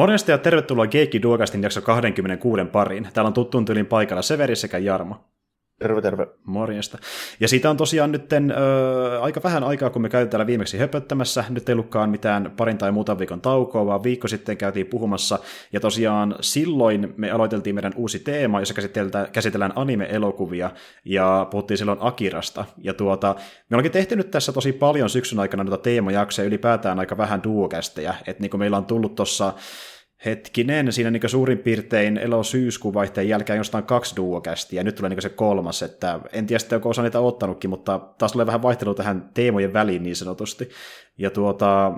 Morjesta ja tervetuloa Geekki Duokastin jakso 26 pariin. Täällä on tuttuun tyylin paikalla Severi sekä Jarmo. Terve, terve. Morjesta. Ja siitä on tosiaan nyt ö, aika vähän aikaa, kun me käytiin täällä viimeksi höpöttämässä. Nyt ei ollutkaan mitään parin tai muutaman viikon taukoa, vaan viikko sitten käytiin puhumassa. Ja tosiaan silloin me aloiteltiin meidän uusi teema, jossa käsitellään anime-elokuvia, ja puhuttiin silloin Akirasta. Ja tuota, me ollaankin tehty nyt tässä tosi paljon syksyn aikana noita teemajaksoja, ylipäätään aika vähän duokästejä. Että niin kuin meillä on tullut tuossa hetkinen, siinä niin suurin piirtein elo-syyskuun vaihteen jälkeen jostain kaksi duokästiä, ja nyt tulee niin se kolmas, että en tiedä sitten, onko osa niitä ottanutkin, mutta taas tulee vähän vaihtelua tähän teemojen väliin niin sanotusti. Ja tuota,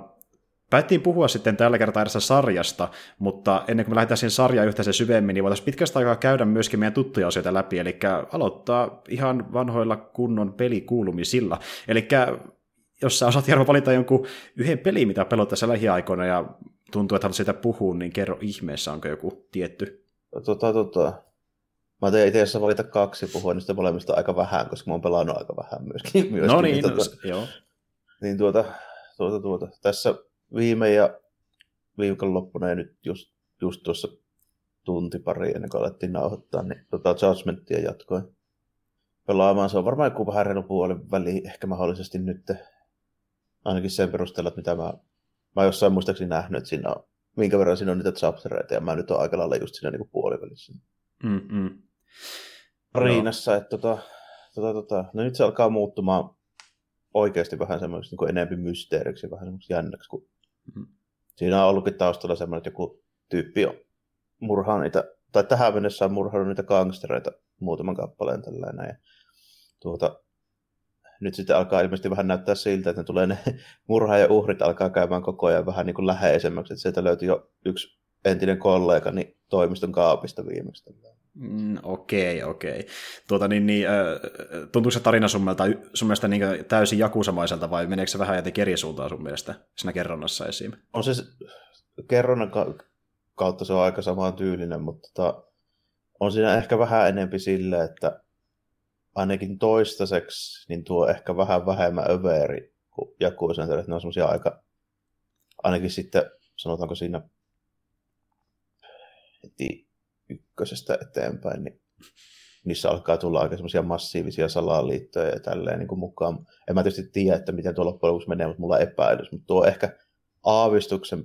Päättiin puhua sitten tällä kertaa edessä sarjasta, mutta ennen kuin me lähdetään siihen sarjaan yhtä syvemmin, niin voitaisiin pitkästä aikaa käydä myöskin meidän tuttuja asioita läpi, eli aloittaa ihan vanhoilla kunnon pelikuulumisilla. Eli jos sä osaat Jarmo valita jonkun yhden pelin, mitä pelot tässä lähiaikoina, ja tuntuu, että haluat siitä puhua, niin kerro ihmeessä, onko joku tietty? Tota, tota. Mä tein itse asiassa valita kaksi puhua niistä molemmista aika vähän, koska mä oon pelannut aika vähän myöskin. myöskin no niin, niin, tuota, joo. Niin tuota, tuota, tuota. Tässä viime ja viikonloppuna ja nyt just, just tuossa tunti pari ennen kuin alettiin nauhoittaa, niin tota Judgmentia jatkoin pelaamaan. Se on varmaan joku vähän reilu puolen väli, ehkä mahdollisesti nyt, ainakin sen perusteella, että mitä mä mä jossain muistaakseni nähnyt, että siinä on, minkä verran siinä on niitä chaptereita, ja mä nyt oon aika lailla just siinä niin puolivälissä. Mm-mm. Riinassa, että tota, tota, tota, no nyt se alkaa muuttumaan oikeasti vähän semmoiseksi niin enempi mysteeriksi vähän semmoiseksi jännäksi, kun mm. siinä on ollutkin taustalla semmoinen, että joku tyyppi on murhaa niitä, tai tähän mennessä on murhannut niitä gangstereita muutaman kappaleen tällainen. Ja tuota, nyt sitten alkaa ilmeisesti vähän näyttää siltä, että ne tulee ne murha ja uhrit alkaa käymään koko ajan vähän niin kuin läheisemmäksi. Että sieltä löytyi jo yksi entinen kollegani toimiston kaapista viimeksi. Mm, okei, okei. Tuota, niin, niin, äh, tuntuuko se tarina sun mielestä, sun mielestä niin täysin jakusamaiselta vai meneekö se vähän jotenkin eri suuntaan sun mielestä siinä kerronnassa esiin? On se kerronnan kautta se on aika samaan tyylinen, mutta tota, on siinä ehkä vähän enempi sille, että ainakin toistaiseksi niin tuo ehkä vähän vähemmän överi kuin Jakuisen, että ne on semmoisia aika, ainakin sitten sanotaanko siinä heti ykkösestä eteenpäin, niin niissä alkaa tulla aika semmoisia massiivisia salaliittoja ja tälleen niin kuin mukaan. En mä tietysti tiedä, että miten tuolla loppujen menee, mutta mulla on epäilys. Mutta tuo ehkä aavistuksen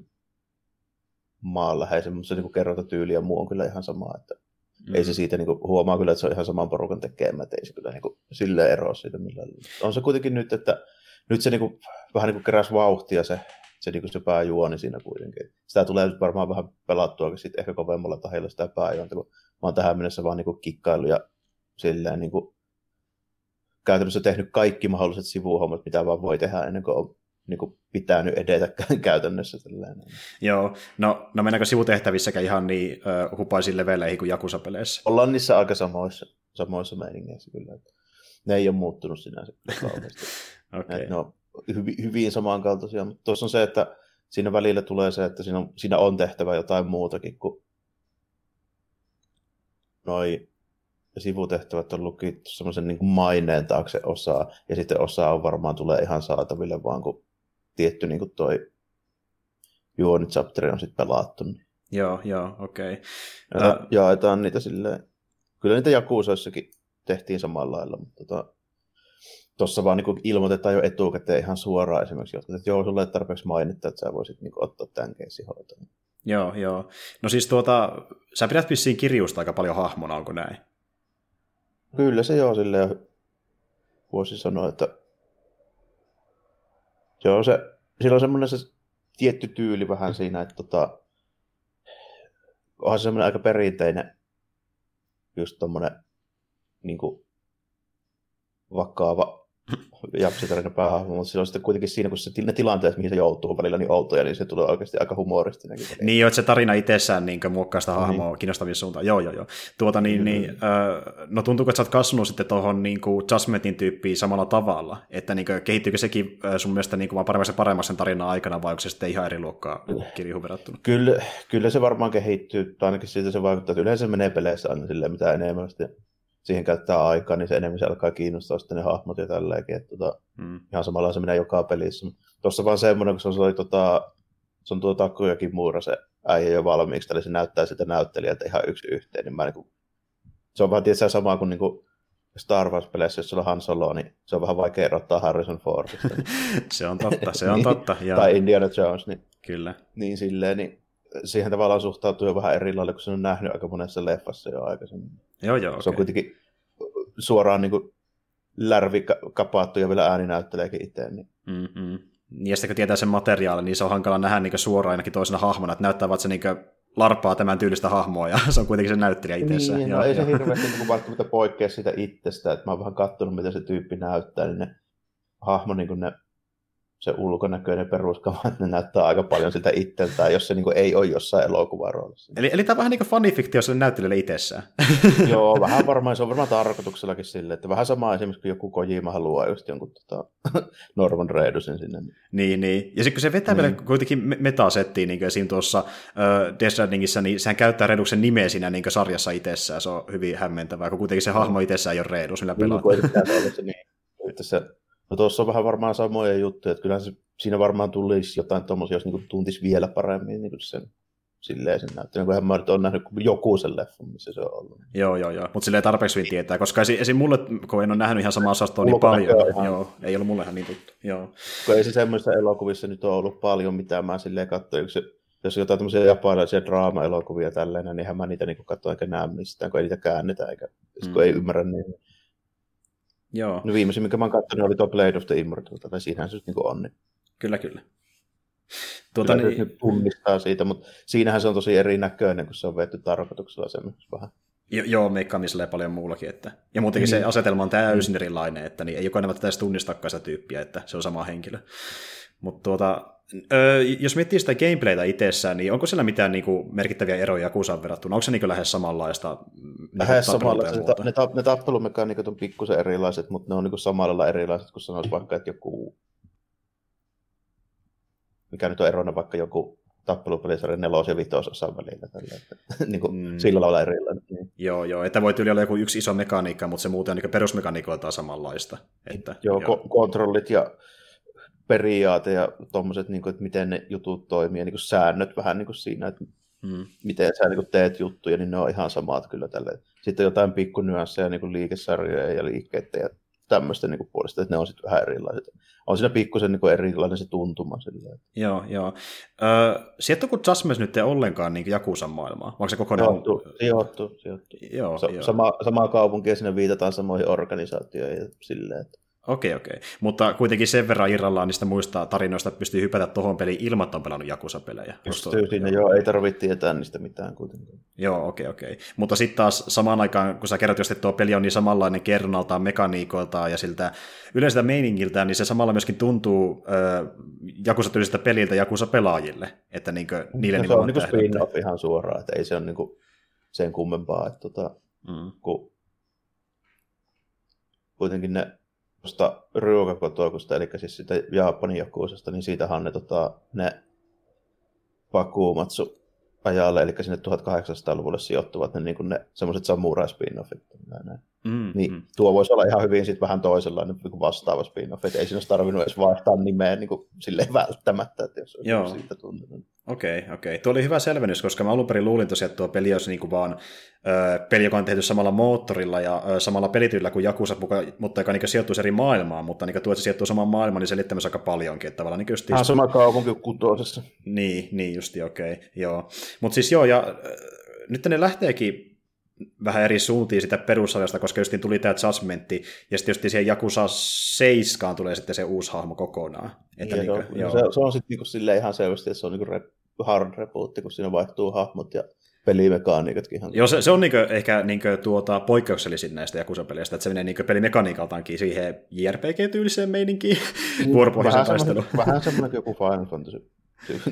maanläheisen, mutta se niin kerrontatyyli ja muu on kyllä ihan sama, että Mm. Ei se siitä niin kuin, huomaa kyllä, että se on ihan saman porukan tekemä, että ei se kyllä niin kuin, silleen eroa siitä millään. On se kuitenkin nyt, että nyt se niin kuin, vähän niin kuin keräsi vauhtia se, se, niin kuin se pääjuoni siinä kuitenkin. Sitä tulee nyt varmaan vähän pelattua sitten ehkä kovemmalla tahilla sitä pääjuonta, kun mä oon tähän mennessä vaan niin kuin kikkailu ja silleen niin kuin, käytännössä tehnyt kaikki mahdolliset sivuhommat, mitä vaan voi tehdä ennen kuin on niin kuin pitänyt edetä käytännössä. Tällainen. Joo, no, no mennäänkö sivutehtävissäkään ihan niin uh, hupaisiin leveleihin kuin Jakusa-peleissä? Ollaan niissä aika samoissa, samoissa meiningeissä kyllä. Että ne ei ole muuttunut sinänsä kauheasti. okay. Ne on hyvin, hyvin samankaltaisia, mutta tuossa on se, että siinä välillä tulee se, että siinä on, siinä on tehtävä jotain muutakin kuin noi sivutehtävät on lukittu semmoisen niin maineen taakse osaa, ja sitten osa on varmaan tulee ihan saataville vaan kun tietty niin kuin toi juonichapteri on sitten pelattu. Niin. Joo, joo, okei. Okay. Ja, uh, jaetaan niitä silleen, kyllä niitä Jakuusoissakin tehtiin samalla lailla, mutta tota, tuossa vaan niin ilmoitetaan jo etukäteen ihan suoraan esimerkiksi, että joo, sulle ei tarpeeksi mainittaa, että sä voisit niin ottaa tämän keissin hoitoon. Joo, joo. No siis tuota, sä pidät vissiin kirjusta aika paljon hahmona, onko näin? Kyllä se joo, silleen voisi sanoa, että on se, sillä on semmoinen se tietty tyyli vähän siinä, että tota, onhan se semmoinen aika perinteinen just tommonen niin kuin, vakava japsitarina päähahmo, mutta silloin sitten kuitenkin siinä, kun se, ne tilanteet, mihin se joutuu välillä niin outoja, niin se tulee oikeasti aika humoristinen. Niin jo, että se tarina itsessään niin muokkaa sitä hahmoa niin. kiinnostavia suuntaan. Joo, joo, joo. Tuota, niin, mm-hmm. niin, äh, no tuntuuko, että sä oot kasvanut sitten tuohon niin Jasmetin tyyppiin samalla tavalla? Että niin kuin, kehittyykö sekin sun mielestä niin kuin, vaan paremmin paremmin sen tarinan aikana, vai onko se sitten ihan eri luokkaa kirjuun verrattuna? Kyllä, kyllä se varmaan kehittyy, tai ainakin siitä se vaikuttaa, että yleensä menee peleissä aina silleen, mitä enemmän sitten siihen käyttää aikaa, niin se enemmän se alkaa kiinnostaa sitten ne hahmot ja tälleenkin. Että tota, mm. Ihan samalla se menee joka pelissä. Tuossa vaan semmoinen, kun se on, se oli, tota, se on tuo Takujakin muura se äijä jo valmiiksi, eli se näyttää sitä näyttelijältä ihan yksi yhteen, niin mä niin kuin, se on vähän tietysti sama kuin, niin kuin Star Wars-peleissä, jos sulla on Han Solo, niin se on vähän vaikea erottaa Harrison Fordista. se on totta, se on niin, totta. Ja... Tai Indiana Jones. Niin, Kyllä. Niin silleen, niin siihen tavallaan suhtautuu jo vähän eri lailla, kun se on nähnyt aika monessa leffassa jo aikaisemmin. Joo, joo, Se okay. on kuitenkin suoraan niin kuin lärvi kapaattu ja vielä ääni näytteleekin itse. Niin. Mm-hmm. Ja sitten kun tietää sen materiaalin, niin se on hankala nähdä niin suoraan ainakin toisena hahmona, että näyttää että se niin larpaa tämän tyylistä hahmoa, ja se on kuitenkin se näyttelijä itsessään. Niin, no ei se hirveästi niin välttämättä poikkea sitä itsestä, että mä oon vähän katsonut, mitä se tyyppi näyttää, niin ne hahmo, niin kuin ne se ulkonäköinen peruskama, että ne näyttää aika paljon sitä itseltään, jos se niin kuin, ei ole jossain elokuvaroolissa. Eli, eli tämä on vähän niin kuin fanifiktio sille näyttelijälle itsessään. Joo, vähän varmaan, se on varmaan tarkoituksellakin sille, että vähän sama esimerkiksi, kun joku Kojima haluaa just jonkun tota, Norman Reedusin sinne. Niin, niin. Ja sitten kun se vetää niin. vielä kuitenkin metasettiin, niin kuin esim. tuossa uh, Death Strandingissa, niin sehän käyttää Reduksen nimeä siinä niin sarjassa itsessään, se on hyvin hämmentävää, kun kuitenkin se hahmo itsessään ei ole Redus, millä pelaat. Niin, se, niin. Että se No tuossa on vähän varmaan samoja juttuja, että kyllähän se, siinä varmaan tulisi jotain tuommoisia, jos niin tuntisi vielä paremmin niin sen silleen sen näyttää, kun mä nyt olen nähnyt joku sen leffon, missä se on ollut. Joo, joo, joo, mutta silleen tarpeeksi hyvin tietää, koska esim, esim. mulle, kun en ole nähnyt ihan samaa osastoa niin paljon, ihan... joo, ei ollut mulle ihan niin tuttu, joo. Kun ei se semmoista elokuvissa nyt ole ollut paljon, mitä mä silleen katsoin, se, jos jotain tämmöisiä japanilaisia draama-elokuvia tällainen, niin mä niitä niin katsoin eikä näe mistään, kun ei niitä käännetä, eikä, mm. kun ei ymmärrä niin. Joo. No viimeisin, mikä mä oon katsonut, oli tuo Blade of the Immortal, tai siinähän se niin on. Niin. Kyllä, kyllä. Tuota, kyllä niin... nyt tunnistaa siitä, mutta siinähän se on tosi erinäköinen, kun se on vetty tarkoituksella semmoisessa vähän. Jo, joo, mekkanisella ja paljon muullakin. Että... Ja muutenkin mm. se asetelma on täysin mm. erilainen, että niin ei jokainen edes tunnistakaan sitä tyyppiä, että se on sama henkilö. Mutta tuota, Öö, jos miettii sitä gameplaytä itsessään, niin onko siellä mitään niin kuin, merkittäviä eroja Jakusaan verrattuna? Onko se niin kuin, lähes samanlaista? Niin lähes samanlaista. Ne, ne, ne tappelumekaniikat on pikkusen erilaiset, mutta ne on niin kuin, samalla lailla erilaiset, kun sanoisi vaikka, että joku... Mikä nyt on erona vaikka joku tappelupelisarjan nelos- ja vitososan välillä. Tällä, että, niin kuin, mm. Sillä lailla erilainen. Niin. Joo, joo, että voi tyyli olla joku yksi iso mekaniikka, mutta se muuten on niin perusmekaniikoiltaan samanlaista. Että, joo, joo. Ko- kontrollit ja periaate ja tuommoiset, niin että miten ne jutut toimii, ja niin kuin säännöt vähän niin kuin siinä, että hmm. miten sä niin kuin teet juttuja, niin ne on ihan samat kyllä tälle. Sitten jotain pikkunyansseja, niin kuin liikesarjoja ja liikkeitä ja tämmöistä niin kuin puolesta, että ne on sitten vähän erilaiset. On siinä pikkusen niin kuin erilainen se tuntuma. Sillä. Joo, joo. Öö, sijoittuuko Jasmes nyt ollenkaan niin Jakusan maailmaa? Onko se kokonaan... Sijoittu, sijoittu. sijoittu. Joo, Sa- joo. Sama, sama kaupunki ja siinä viitataan samoihin organisaatioihin ja silleen, että Okei, okei. Mutta kuitenkin sen verran irrallaan niistä muista tarinoista, pystyy hypätä tuohon peliin ilman, että on pelannut Jakusa-pelejä. Pystyy siinä, joo, ei tarvitse tietää niistä mitään kuitenkin. Joo, okei, okei. Mutta sitten taas samaan aikaan, kun sä kerrot, että tuo peli on niin samanlainen kerronnaltaan, mekaniikoiltaan ja siltä yleiseltä meiningiltään, niin se samalla myöskin tuntuu äh, Jakusa-tyyliseltä peliltä Jakusa-pelaajille. Että niinkö, niille no, se on niin spin-off ihan suoraan, että ei se ole niin sen kummempaa, että tota, mm. kun kuitenkin ne tuosta Ryukakotokusta, eli siis sitä Japanin jokuisesta, niin siitähän ne, tota, ne Pakumatsu ajalle, eli sinne 1800-luvulle sijoittuvat ne, niin ne semmoiset samurai spin-offit. Näin. Mm, niin mm. tuo voisi olla ihan hyvin sit vähän toisenlainen niin vastaava spin-off, että ei siinä olisi tarvinnut edes vaihtaa nimeä niin kuin, silleen välttämättä, että jos Joo. siitä tuntunut. Okei, okay, okei. Okay. Tuo oli hyvä selvennys, koska mä alun perin luulin tosiaan, että tuo peli olisi niin kuin vaan ö, peli, joka on tehty samalla moottorilla ja ö, samalla pelityllä kuin Jakusa, mutta joka niin sijoittuisi eri maailmaan, mutta niin tuo, että se sijoittuu samaan maailmaan, niin selittää myös aika paljonkin. Että tavallaan niin just... Ah, sama kaupunki kutosessa. Niin, niin justi, okei, okay, joo. Mutta siis joo, ja nyt ne lähteekin vähän eri suuntiin sitä perussarjasta, koska just tuli tämä Judgmentti, ja sitten just siihen Jakusa 7 tulee sitten se uusi hahmo kokonaan. Että niin, niin kuin, joo. Se, se, on sitten niinku sille ihan selvästi, että se on niinku rep, hard rebootti, kun siinä vaihtuu hahmot ja pelimekaniikatkin. Ihan Joo, se, se on niinku ehkä niinku tuota, poikkeuksellisin näistä Jakusa-peleistä, että se menee niinku pelimekaniikaltaankin siihen JRPG-tyyliseen meininkiin, mm, vuoropohjaisen taisteluun. Vähän semmoinen joku Final Fantasy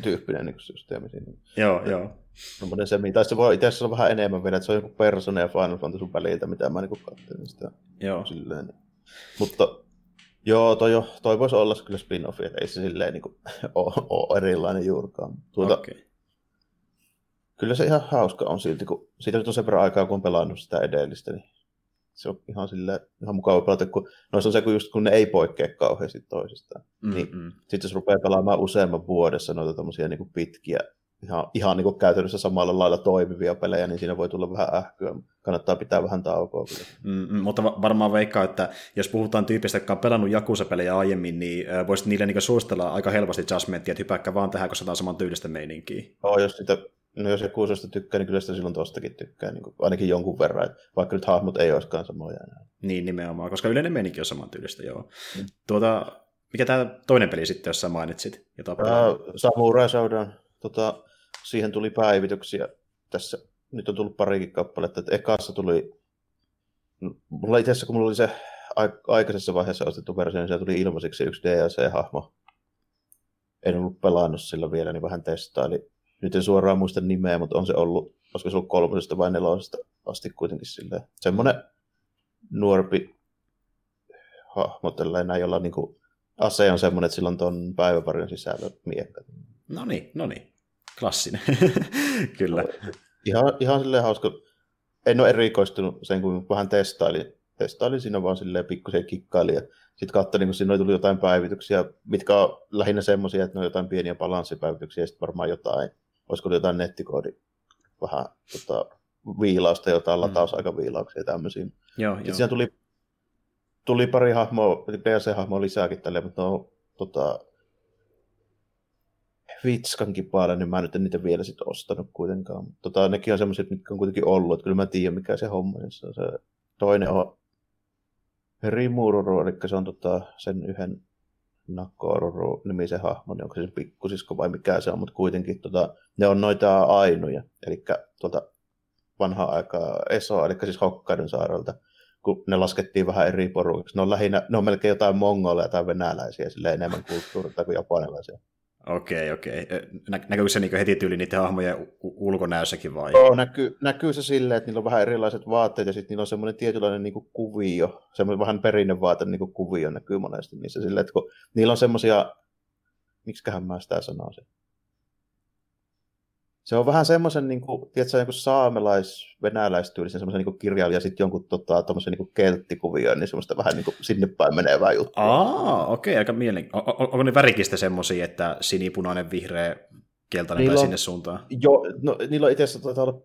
tyyppinen niin systeemi siinä. Joo, ja, joo. No, se, tai se voi itse asiassa olla vähän enemmän vielä, että se on joku Persona ja Final Fantasy väliltä, mitä mä niin katselin sitä. Joo. Silleen. Mutta joo, toi, jo, toi voisi olla kyllä spin-offi, että ei se silleen niin kuin, ole, ole erilainen juurikaan. Tuota, okay. Kyllä se ihan hauska on silti, kun siitä nyt on sen verran aikaa, kun on pelannut sitä edellistä, niin se on ihan, sille, ihan mukava pelata, kun noissa on se, kun, just, kun ne ei poikkea kauheasti toisistaan. Mm-hmm. Niin sitten jos rupeaa pelaamaan useamman vuodessa noita tommosia niin pitkiä, ihan, ihan niin kuin käytännössä samalla lailla toimivia pelejä, niin siinä voi tulla vähän ähkyä. Kannattaa pitää vähän taukoa. Mm, mm, mutta varmaan veikkaa, että jos puhutaan tyypistä, jotka on pelannut Jakusa-pelejä aiemmin, niin voisit niille niin suositella aika helposti Judgmentia, että hypäkkä vaan tähän, koska tämä on saman tyylistä meininkiä. Oh, jos sitä No jos joku osasta tykkää, niin kyllä sitä silloin tostakin tykkää, niin kuin, ainakin jonkun verran, että vaikka nyt hahmot ei olisikaan samoja enää. Niin, nimenomaan, koska yleinen meininki on saman tyylistä, joo. Mm. Tuota, mikä tämä toinen peli sitten, jos sä mainitsit? Jota uh, Samurai Showdown. Tota, siihen tuli päivityksiä tässä. Nyt on tullut parikin kappaletta. Että ekassa tuli, mulla itse asiassa kun mulla oli se aikaisessa vaiheessa ostettu versio, niin se tuli ilmaiseksi yksi DLC-hahmo. En ollut pelannut sillä vielä, niin vähän testaili. Nyt en suoraan muista nimeä, mutta on se ollut, olisiko se ollut kolmosesta vai nelosesta asti kuitenkin silleen. Semmoinen nuorpi hahmo tällainen, jolla niinku ase on semmoinen, että sillä on tuon päiväparin sisällä miekka. No niin, no niin. Klassinen. Kyllä. Ihan, ihan silleen hauska. En ole erikoistunut sen, kun vähän testailin. Testailin siinä vaan silleen pikkusen kikkailin. Sitten katsoin, niin kun siinä tuli jotain päivityksiä, mitkä on lähinnä semmoisia, että ne on jotain pieniä balanssipäivityksiä ja sitten varmaan jotain, olisiko jotain nettikoodi vähän tota, viilausta, jotain mm. latausaikaviilauksia ja tämmöisiä. Joo, sitten joo. siinä tuli, tuli pari hahmoa, DLC-hahmoa lisääkin tälle, mutta no, tota, Vitskankin päällä, niin mä nyt en niitä vielä sit ostanut kuitenkaan. Mutta tota, nekin on semmoiset, mitkä on kuitenkin ollut, että kyllä mä tiedän mikä se homma on. Se toinen on Rimururu, eli se on tota, sen yhden Nakoruru nimisen hahmo, niin onko se pikkusisko vai mikä se on, mutta kuitenkin tota, ne on noita ainoja, eli tuota vanhaa aikaa Eso, eli siis Hokkaidon saarelta, kun ne laskettiin vähän eri porukaksi. Ne on, lähinnä, ne on melkein jotain mongoleja tai venäläisiä, sille enemmän kulttuuria kuin japanilaisia. Okei, okei. Nä, näkyykö se niin heti tyyli niiden hahmojen ulkonäössäkin vai? Joo, näkyy, näkyy se silleen, että niillä on vähän erilaiset vaatteet ja sitten niillä on semmoinen tietynlainen niin kuin kuvio, semmoinen vähän perinnevaate niin kuin kuvio näkyy monesti niissä silleen, että kun niillä on semmoisia, miksiköhän mä sitä sanoisin, se on vähän semmoisen, niin kuin, tiedätkö, joku saamelais, venäläistyylisen semmoisen niin kirjailija, sitten jonkun tota, tommosen niin kelttikuvio, niin semmoista vähän niin kuin sinne päin menevää juttua. Aa, okei, okay, aika mielenkiintoista. On, onko ne värikistä semmoisia, että sinipunainen, vihreä, keltainen niillä tai on, sinne suuntaan? Joo, no, niillä on itse asiassa taitaa olla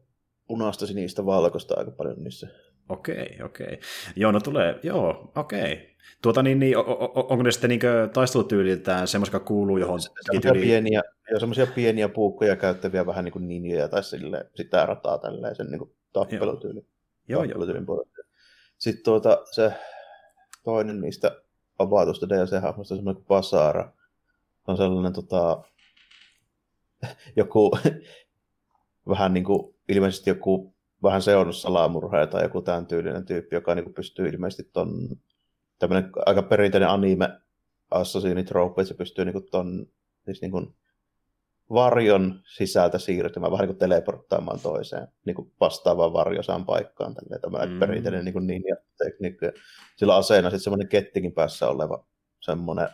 punaista, sinistä, valkoista aika paljon niissä. Okei, okei. Joo, no tulee, joo, okei. Tuota niin, niin on, onko ne sitten niin taistelutyyliltään semmoisia, kuuluu johon... Semmoisia pieniä, ja semmoisia pieniä puukkoja käyttäviä vähän niin kuin ninjoja tai sille, sitä rataa tälleen sen niin kuin tappelutyyli. Joo, joo. joo. Sitten tuota, se toinen niistä avatusta DLC-hahmosta, semmoinen kuin Basara. On sellainen tota, joku vähän niin kuin ilmeisesti joku vähän seurannut salamurhaaja tai joku tämän tyylinen tyyppi, joka niin kuin pystyy ilmeisesti ton tämmöinen aika perinteinen anime assassini trope, että se pystyy niin kuin ton siis niin kuin varjon sisältä siirtymään, vähän niin kuin teleporttaamaan toiseen niin kuin vastaavaan varjosaan paikkaan. Tämmöinen mm. perinteinen niin ninja-tekniikka. Sillä aseena sitten semmoinen kettingin päässä oleva semmoinen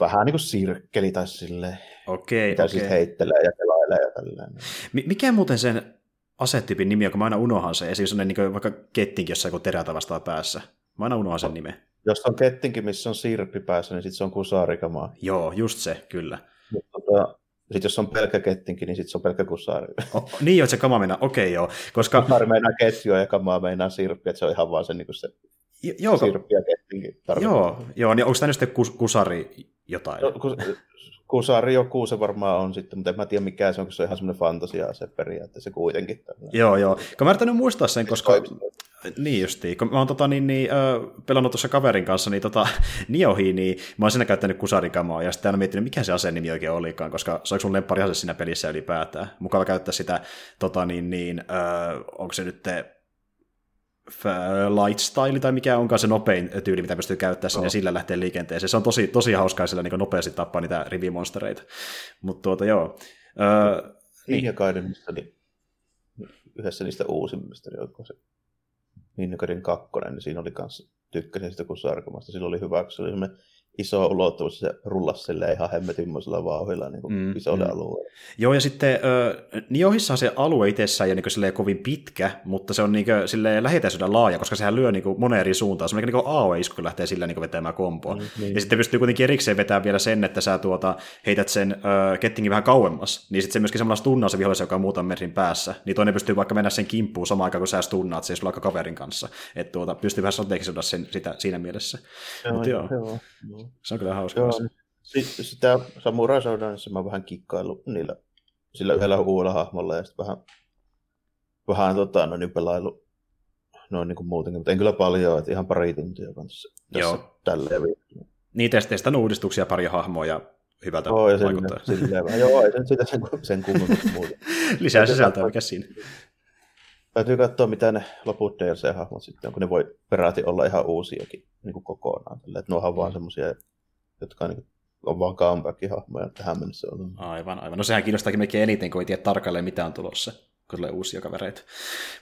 vähän niin kuin sirkkeli tai silleen, Okei, mitä okei. sitten heittelee ja kelailee ja tälleen. Mikä muuten sen asetyypin nimi, kun mä aina unohan se, esimerkiksi niin vaikka kettinkin jossain joku terätä vastaan päässä. Mä aina unohan sen nimen. Jos on kettinkin, missä on sirppi päässä, niin sitten se on kusarikamaa. Joo, just se, kyllä. Tota, sitten jos on pelkkä kettinkin, niin sitten se on pelkkä kusari. Oh, niin, että se kama meinaa, okei okay, joo. Koska... Kusari meinaa ketjua ja kamaa meinaa sirppi, että se on ihan vaan se, niin se joo, sirppi ja kettinkin. Joo, joo, niin onko tämä nyt sitten kus, kusari jotain? No, kus, kusari joku se varmaan on sitten, mutta en mä tiedä mikä se on, kun se on ihan semmoinen fantasia se periaatteessa kuitenkin. Tällainen. Joo, joo. Kun mä yritän muistaa sen, koska... Niin justiin. Kun mä oon tota, niin, niin, ö, pelannut tuossa kaverin kanssa niin, tota, Niohi, niin mä oon siinä käyttänyt kusarikamaa, ja sitten aina miettinyt, mikä se aseen nimi oikein olikaan, koska se on sun lemppari ase siinä pelissä ylipäätään. Mukava käyttää sitä, tota, niin, niin, ö, onko se nyt te, lightstyle tai mikä onkaan se nopein tyyli, mitä pystyy käyttämään sinne, oh. ja sillä lähtee liikenteeseen. Se on tosi, tosi hauskaa sillä niin nopeasti tappaa niitä rivimonstereita. Mutta tuota joo. Öö, niin. ja Gaidenista, niin yhdessä niistä uusimmista, niin onko se Ninja Gaiden kakkonen, niin siinä oli kanssa, tykkäsin sitä kun sarkamasta, sillä oli hyvä, se oli semmoinen iso ulottuvuus, se rullasi silleen ihan hemmetimmoisella vauhdilla niin kuin mm, isolle mm. alueelle. Joo, ja sitten äh, Niohissa se alue itsessään ei ole niin kovin pitkä, mutta se on niin lähetäisyyden laaja, koska sehän lyö niin kuin moneen eri suuntaan. Se on niin AOE-isku, kun lähtee sillä niin vetämään kompoa. Mm, niin. Ja sitten pystyy kuitenkin erikseen vetämään vielä sen, että sä tuota, heität sen äh, kettingin vähän kauemmas, niin sitten se myöskin samalla stunnaa se vihollisen, joka on muutaman metrin päässä. Niin toinen pystyy vaikka mennä sen kimppuun samaan aikaan, kun sä stunnaat se sulla kaverin kanssa. Että tuota, pystyy vähän sen, sitä, siinä mielessä. Joo, Mut joo, joo, joo. Se on kyllä hauska. Joo. Sitten sitä Samurai Showdownissa mä vähän kikkailu niillä sillä yhdellä uudella hahmolla ja sitten vähän, vähän tota, no, niin pelailu noin niin kuin muutenkin, mutta en kyllä paljon, että ihan pari tuntia kanssa tässä Joo. tälleen Niin, testin uudistuksia, pari hahmoa ja hyvältä oh, ja vaikuttaa. Sinne, silleen, joo, ei sen, sitä sen, sen kummemmin muuta. Lisää sisältöä, mikä siinä? Täytyy katsoa, mitä ne loput DLC-hahmot sitten on, kun ne voi peräti olla ihan uusiakin niin kuin kokonaan. Tälle. Että nuohan vaan semmoisia, jotka niin on vaan comeback-hahmoja tähän mennessä ollut. Aivan, aivan. No sehän kiinnostaakin melkein eniten, kun ei tiedä tarkalleen, mitä on tulossa, kun tulee uusia kavereita.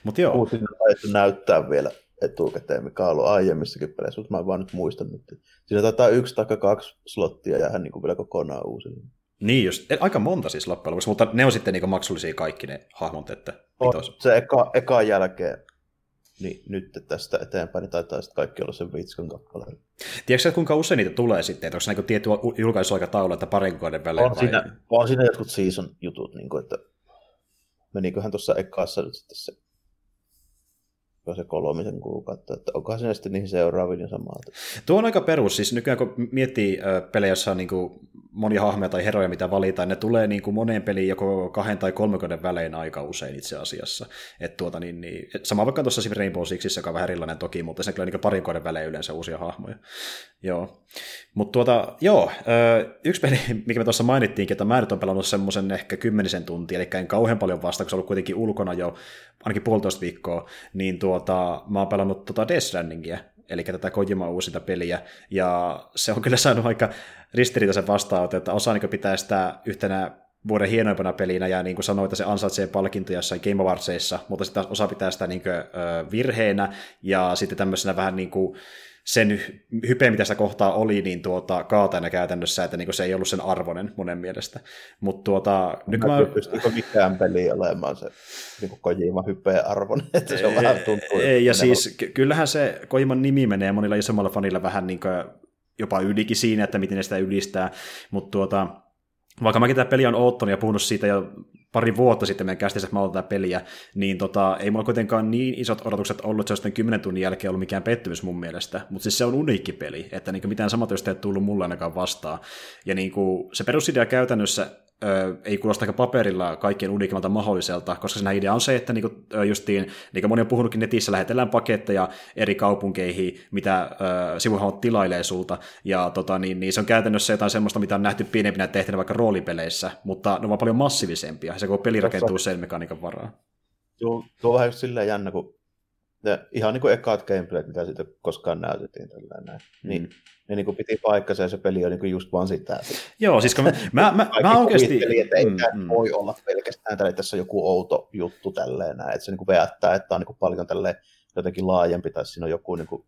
Mutta joo. Uusin on näyttää vielä etukäteen, mikä on ollut aiemmissakin peleissä, mutta mä en vaan nyt muista nyt. Siinä taitaa yksi tai kaksi slottia jäädä niin kuin vielä kokonaan uusille. Niin just, aika monta siis loppujen lopuksi, mutta ne on sitten niin maksullisia kaikki ne hahmot, että on, se eka, eka jälkeen, niin nyt tästä eteenpäin niin taitaa sitten kaikki olla sen vitskon kappaleella. Tiedätkö kuinka usein niitä tulee sitten, onko se niin tietty julkaisuaikataulu, että parin kuukauden välein? On, vai... siinä, on siinä jotkut season jutut, niin kuin, että meniköhän tuossa ekassa nyt sitten se se kolmisen kuukautta, että onkohan se sitten niihin seuraaviin samaa. Tuo on aika perus, siis nykyään kun miettii pelejä, jossa on niin kuin monia hahmoja tai heroja, mitä valitaan, ne tulee niin kuin moneen peliin joko kahden tai kolmen välein aika usein itse asiassa. Et tuota, niin, niin, sama vaikka tuossa Rainbow Sixissä, joka on vähän erilainen toki, mutta se kyllä niin parin vuoden välein yleensä uusia hahmoja. Joo. Mutta tuota, joo, yksi peli, mikä me tuossa mainittiinkin, että mä nyt on pelannut semmoisen ehkä kymmenisen tuntia, eli en kauhean paljon vasta, kun se on ollut kuitenkin ulkona jo ainakin puolitoista viikkoa, niin tuota, mä oon pelannut tuota Death Strandingia, eli tätä Kojima uusinta peliä, ja se on kyllä saanut aika ristiriitaisen vastaanoton, että osa niin pitää sitä yhtenä vuoden hienoimpana pelinä, ja niin kuin sanoin, että se ansaitsee palkintoja jossain Game Awardsissa, mutta sitten osa pitää sitä niin kuin, virheenä, ja sitten tämmöisenä vähän niin kuin, sen hype, mitä sitä kohtaa oli, niin tuota, kaatana käytännössä, että niin se ei ollut sen arvoinen monen mielestä. Mutta tuota, nyt mä... Pystyykö mikään peli olemaan se niin Kojima hypeen arvoinen, että se on vähän tuntuu. Ei, ja siis kyllähän se Kojiman nimi menee monilla isommalla fanilla vähän niin jopa ylikin siinä, että miten ne sitä ylistää, mutta tuota, vaikka mäkin tämä peli on oottanut ja puhunut siitä jo pari vuotta sitten meidän kästissä, että mä tätä peliä, niin tota, ei mulla kuitenkaan niin isot odotukset ollut, että se olisi 10 tunnin jälkeen ollut mikään pettymys mun mielestä, mutta siis se on uniikki peli, että niin mitään samantyöstä ei tullut mulle ainakaan vastaan. Ja niin kuin, se perusidea käytännössä ei kuulosta paperilla kaikkien uniikimmalta mahdolliselta, koska siinä idea on se, että niinku, justiin, niin kuin moni on puhunutkin netissä, lähetellään paketteja eri kaupunkeihin, mitä ö, sivuhahmot tilailee sulta, ja tota, niin, niin se on käytännössä jotain semmoista, mitä on nähty pienempinä tehtävänä vaikka roolipeleissä, mutta ne on paljon massiivisempia, se kun peli rakentuu sen mekaniikan varaan. Joo, tuo on vähän just silleen jännä, kun ne, ihan niin kuin ekaat gameplayt, mitä siitä koskaan näytettiin. Tällä näin. Niin, mm. Ne niin kuin piti paikkansa ja se peli on niin kuin just vaan sitä. Joo, siis kun mä, mä, mä, mä oikeasti... että ei mm, mm. voi olla pelkästään tällä, että tässä on joku outo juttu tälleen näin, että se niin kuin veättää, että on niin kuin paljon tälleen jotenkin laajempi, tai siinä on joku niin kuin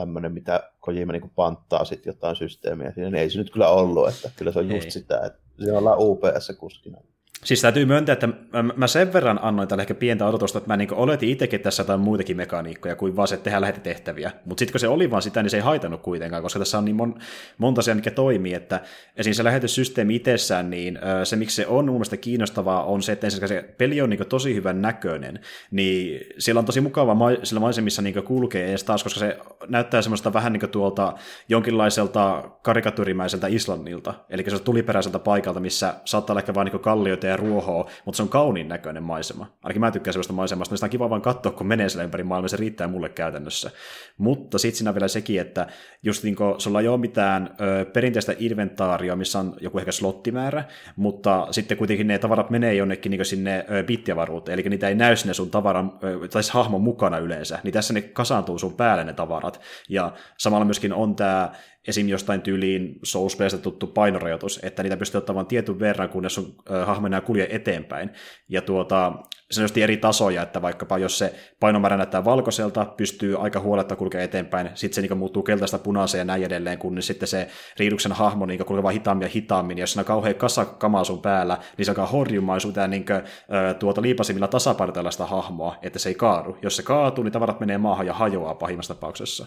tämmöinen, mitä Kojima niin panttaa sitten jotain systeemiä. Siinä niin ei se nyt kyllä ollut, että kyllä se on just ei. sitä, että se ollaan UPS-kuskina. Siis täytyy myöntää, että mä sen verran annoin tälle ehkä pientä odotusta, että mä niin oletin itsekin tässä jotain muitakin mekaniikkoja kuin vaan se, että tehdään lähetitehtäviä. Mutta sitten kun se oli vaan sitä, niin se ei haitannut kuitenkaan, koska tässä on niin mon, monta asiaa, mikä toimii, että esim. se lähetyssysteemi itsessään, niin se miksi se on mun mielestä kiinnostavaa, on se, että se peli on niin tosi hyvän näköinen, niin siellä on tosi mukava sillä maisemissa niin kulkee edes taas, koska se näyttää semmoista vähän niin tuolta jonkinlaiselta karikatyyrimäiseltä Islannilta, eli se tuliperäiseltä paikalta, missä saattaa olla ehkä vain niin kallioita ja ruohoa, mutta se on kauniin näköinen maisema. Ainakin mä tykkään sellaista maisemasta, niin sitä on kiva vaan katsoa, kun menee siellä ympäri maailmaa, se riittää mulle käytännössä. Mutta sitten siinä on vielä sekin, että just niin kuin sulla ei ole mitään ö, perinteistä inventaaria, missä on joku ehkä slottimäärä, mutta sitten kuitenkin ne tavarat menee jonnekin niin sinne ö, bittiavaruuteen, eli niitä ei näy sinne sun tavaran, ö, tai siis hahmon mukana yleensä, niin tässä ne kasaantuu sun päälle ne tavarat, ja samalla myöskin on tämä esim. jostain tyyliin souls tuttu painorajoitus, että niitä pystyy ottamaan tietyn verran, kunnes sun hahmo enää kulje eteenpäin. Ja tuota, se on eri tasoja, että vaikkapa jos se painomäärä näyttää valkoiselta, pystyy aika huoletta kulkea eteenpäin, sitten se niin muuttuu keltaista punaiseen ja näin edelleen, kun sitten se riiduksen hahmo niin kulkee vaan hitaammin ja hitaammin, ja jos siinä on kauhean kasa kamaa sun päällä, niin se alkaa horjumaan sun niin kuin, tuota liipasimilla tasapainotella sitä hahmoa, että se ei kaadu. Jos se kaatuu, niin tavarat menee maahan ja hajoaa pahimmassa tapauksessa.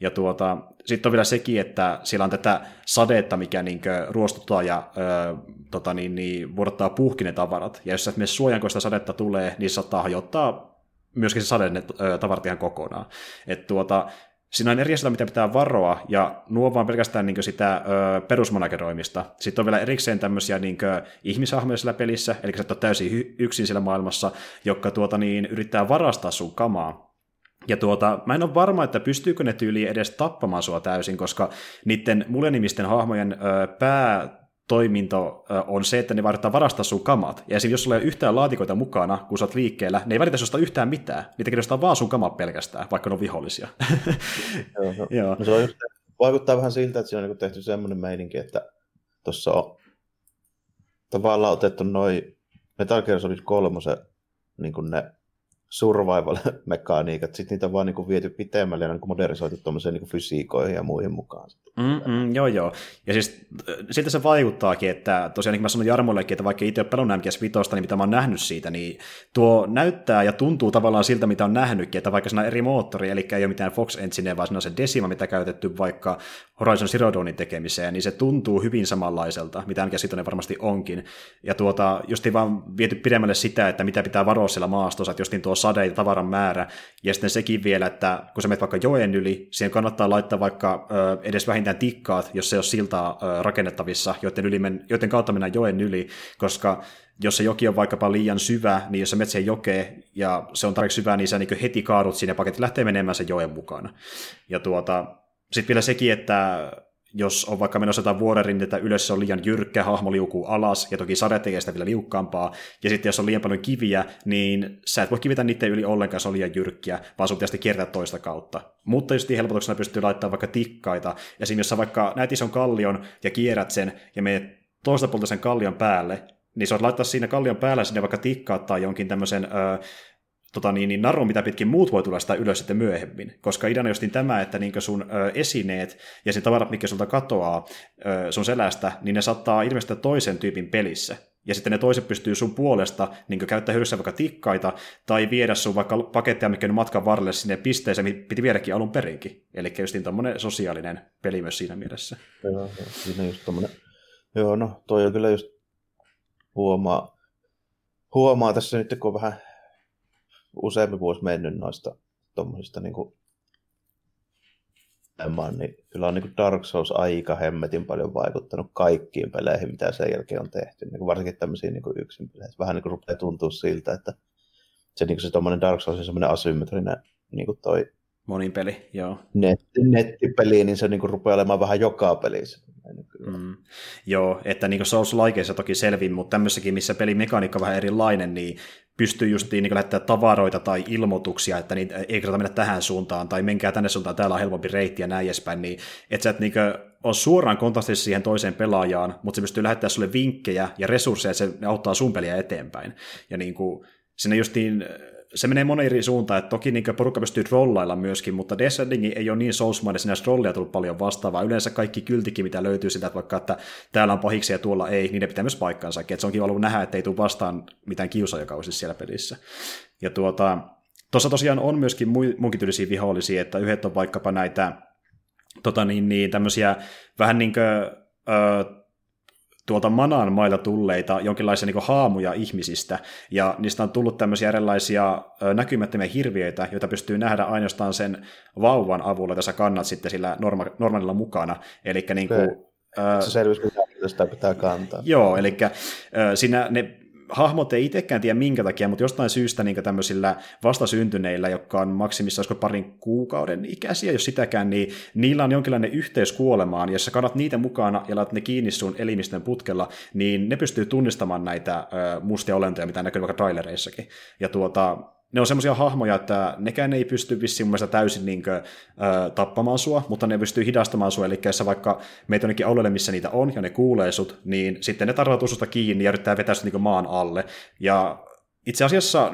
Ja tuota, sitten on vielä sekin, että siellä on tätä sadetta, mikä niin ruostuttaa ja ö, tota niin, niin, vuodottaa puhki ne tavarat. Ja jos sä et mene suojan, kun sitä sadetta tulee, niin se saattaa hajottaa myöskin se sade ö, tavarat ihan kokonaan. Et tuota, Siinä on eri asioita, mitä pitää varoa, ja nuo vaan pelkästään niin sitä ö, perusmanageroimista. Sitten on vielä erikseen tämmöisiä niin ihmishahmoja sillä pelissä, eli sä et ole täysin hy- yksin sillä maailmassa, jotka tuota, niin, yrittää varastaa sun kamaa. Ja tuota, mä en ole varma, että pystyykö ne tyyli edes tappamaan sua täysin, koska niiden mulle nimisten hahmojen ö, pää toiminto on se, että ne vaaditaan varastaa sun kamat. Ja esimerkiksi jos sulla ei ole yhtään laatikoita mukana, kun sä oot liikkeellä, ne ei välitä susta yhtään mitään. Niitä kiinnostaa vaan sun kamat pelkästään, vaikka ne on vihollisia. Joo, no, Joo. No se on just, vaikuttaa vähän siltä, että siinä on niin tehty semmoinen meininki, että tuossa on tavallaan otettu noin Metal Gear Solid 3 niin ne survival-mekaniikat, sitten niitä on vaan niin viety pitemmälle ja niin modernisoitu tuommoiseen niin fysiikoihin ja muihin mukaan. Mm-mm, joo, joo. Ja siis äh, siltä se vaikuttaakin, että tosiaan niin kuin mä sanoin Jarmollekin, että vaikka itse ole pelannut MGS 5, niin mitä mä oon nähnyt siitä, niin tuo näyttää ja tuntuu tavallaan siltä, mitä on nähnytkin, että vaikka siinä on eri moottori, eli ei ole mitään Fox Engine, vaan siinä on se Decima, mitä käytetty vaikka Horizon Zero Dawnin tekemiseen, niin se tuntuu hyvin samanlaiselta, mitä MGS 5 varmasti onkin. Ja tuota, justiin vaan viety pidemmälle sitä, että mitä pitää varoa siellä maastossa, että justiin tuo sade ja tavaran määrä, ja sitten sekin vielä, että kun sä menet vaikka joen yli, siihen kannattaa laittaa vaikka ö, edes vähintään tikkaat, jos se on siltaa ö, rakennettavissa, joiden, yli men, joiden kautta mennään joen yli, koska jos se joki on vaikkapa liian syvä, niin jos sä menet siihen jokeen ja se on tarpeeksi syvä, niin sä niin heti kaadut sinne ja paketti lähtee menemään sen joen mukana. Ja tuota, sitten vielä sekin, että jos on vaikka menossa jotain vuorenrinteitä ylös, se on liian jyrkkä, hahmo liukuu alas, ja toki sade tekee sitä vielä liukkaampaa, ja sitten jos on liian paljon kiviä, niin sä et voi kivitä niiden yli ollenkaan, se on liian jyrkkiä, vaan sun pitäisi kiertää toista kautta. Mutta just helpotuksena pystyy laittamaan vaikka tikkaita, ja siinä jos sä vaikka näet ison kallion ja kierrät sen, ja menet toista puolta sen kallion päälle, niin sä laittaa siinä kallion päällä sinne vaikka tikkaat tai jonkin tämmöisen ö, tota niin, niin naru, mitä pitkin muut voi tulla sitä ylös sitten myöhemmin. Koska ideana justin tämä, että niin sun ö, esineet ja sen tavarat, mikä sulta katoaa ö, sun selästä, niin ne saattaa ilmestyä toisen tyypin pelissä. Ja sitten ne toiset pystyy sun puolesta niin käyttää hyödyssä vaikka tikkaita, tai viedä sun vaikka paketteja, mikä matkan varrelle sinne pisteeseen, piti viedäkin alun perinkin. Eli justin tämmöinen sosiaalinen peli myös siinä mielessä. Joo, siinä just tommonen... Joo, no toi on kyllä just huomaa, huomaa tässä nyt, kun on vähän useampi vuosi mennyt noista tuommoisista niin kuin, niin kyllä on niin kuin Dark Souls aika hemmetin paljon vaikuttanut kaikkiin peleihin, mitä sen jälkeen on tehty. Niin kuin varsinkin tämmöisiin niin kuin yksin peleissä. Vähän niin kuin rupeaa tuntua siltä, että se, niin kuin se tuommoinen Dark Souls on semmoinen asymmetrinen niin kuin toi Monin peli, joo. Net, nettipeli, niin se niin kuin rupeaa olemaan vähän joka pelissä. Mm. Joo, että niin Souls-likeissa toki selvin, mutta tämmöissäkin, missä pelimekaniikka on vähän erilainen, niin pystyy just niin lähettää tavaroita tai ilmoituksia, että niin, ei kannata mennä tähän suuntaan, tai menkää tänne suuntaan, täällä on helpompi reitti ja näin edespäin, niin että sä et niin on suoraan kontaktissa siihen toiseen pelaajaan, mutta se pystyy lähettämään sulle vinkkejä ja resursseja, että se auttaa sun peliä eteenpäin. Ja niin kuin, sinne justiin se menee monen eri suuntaan, että toki niin porukka pystyy trollailla myöskin, mutta Descending ei ole niin soulsmainen, sinä trollia tullut paljon vastaavaa. Yleensä kaikki kyltikin, mitä löytyy sitä, että vaikka että täällä on pahiksi ja tuolla ei, niin ne pitää myös paikkaansa. Että se onkin ollut nähdä, että ei tule vastaan mitään kiusaajakausissa siellä pelissä. Ja tuota, tuossa tosiaan on myöskin muunkin tyylisiä vihollisia, että yhdet on vaikkapa näitä tota niin, niin, tämmöisiä vähän niin kuin, ö, tuolta manan mailla tulleita jonkinlaisia niin haamuja ihmisistä, ja niistä on tullut tämmöisiä erilaisia näkymättömiä hirviöitä, joita pystyy nähdä ainoastaan sen vauvan avulla, että sä kannat sitten sillä norma- normaalilla mukana. Eli niin kuin, se selvyys, mitä sitä pitää kantaa. Joo, eli siinä ne hahmot ei itsekään tiedä minkä takia, mutta jostain syystä niin tämmöisillä vastasyntyneillä, jotka on maksimissa olisiko parin kuukauden ikäisiä, jos sitäkään, niin niillä on jonkinlainen yhteys kuolemaan, ja jos sä kannat niitä mukana ja laitat ne kiinni sun elimistön putkella, niin ne pystyy tunnistamaan näitä ö, mustia olentoja, mitä näkyy vaikka trailereissakin. Ja tuota, ne on semmoisia hahmoja, että nekään ei pysty vissiin mun täysin niin kuin, äh, tappamaan sua, mutta ne pystyy hidastamaan sua, eli jos vaikka meitä onkin alueelle, missä niitä on, ja ne kuulee sut, niin sitten ne tarvitsee susta kiinni ja yrittää vetää sut niin maan alle. Ja itse asiassa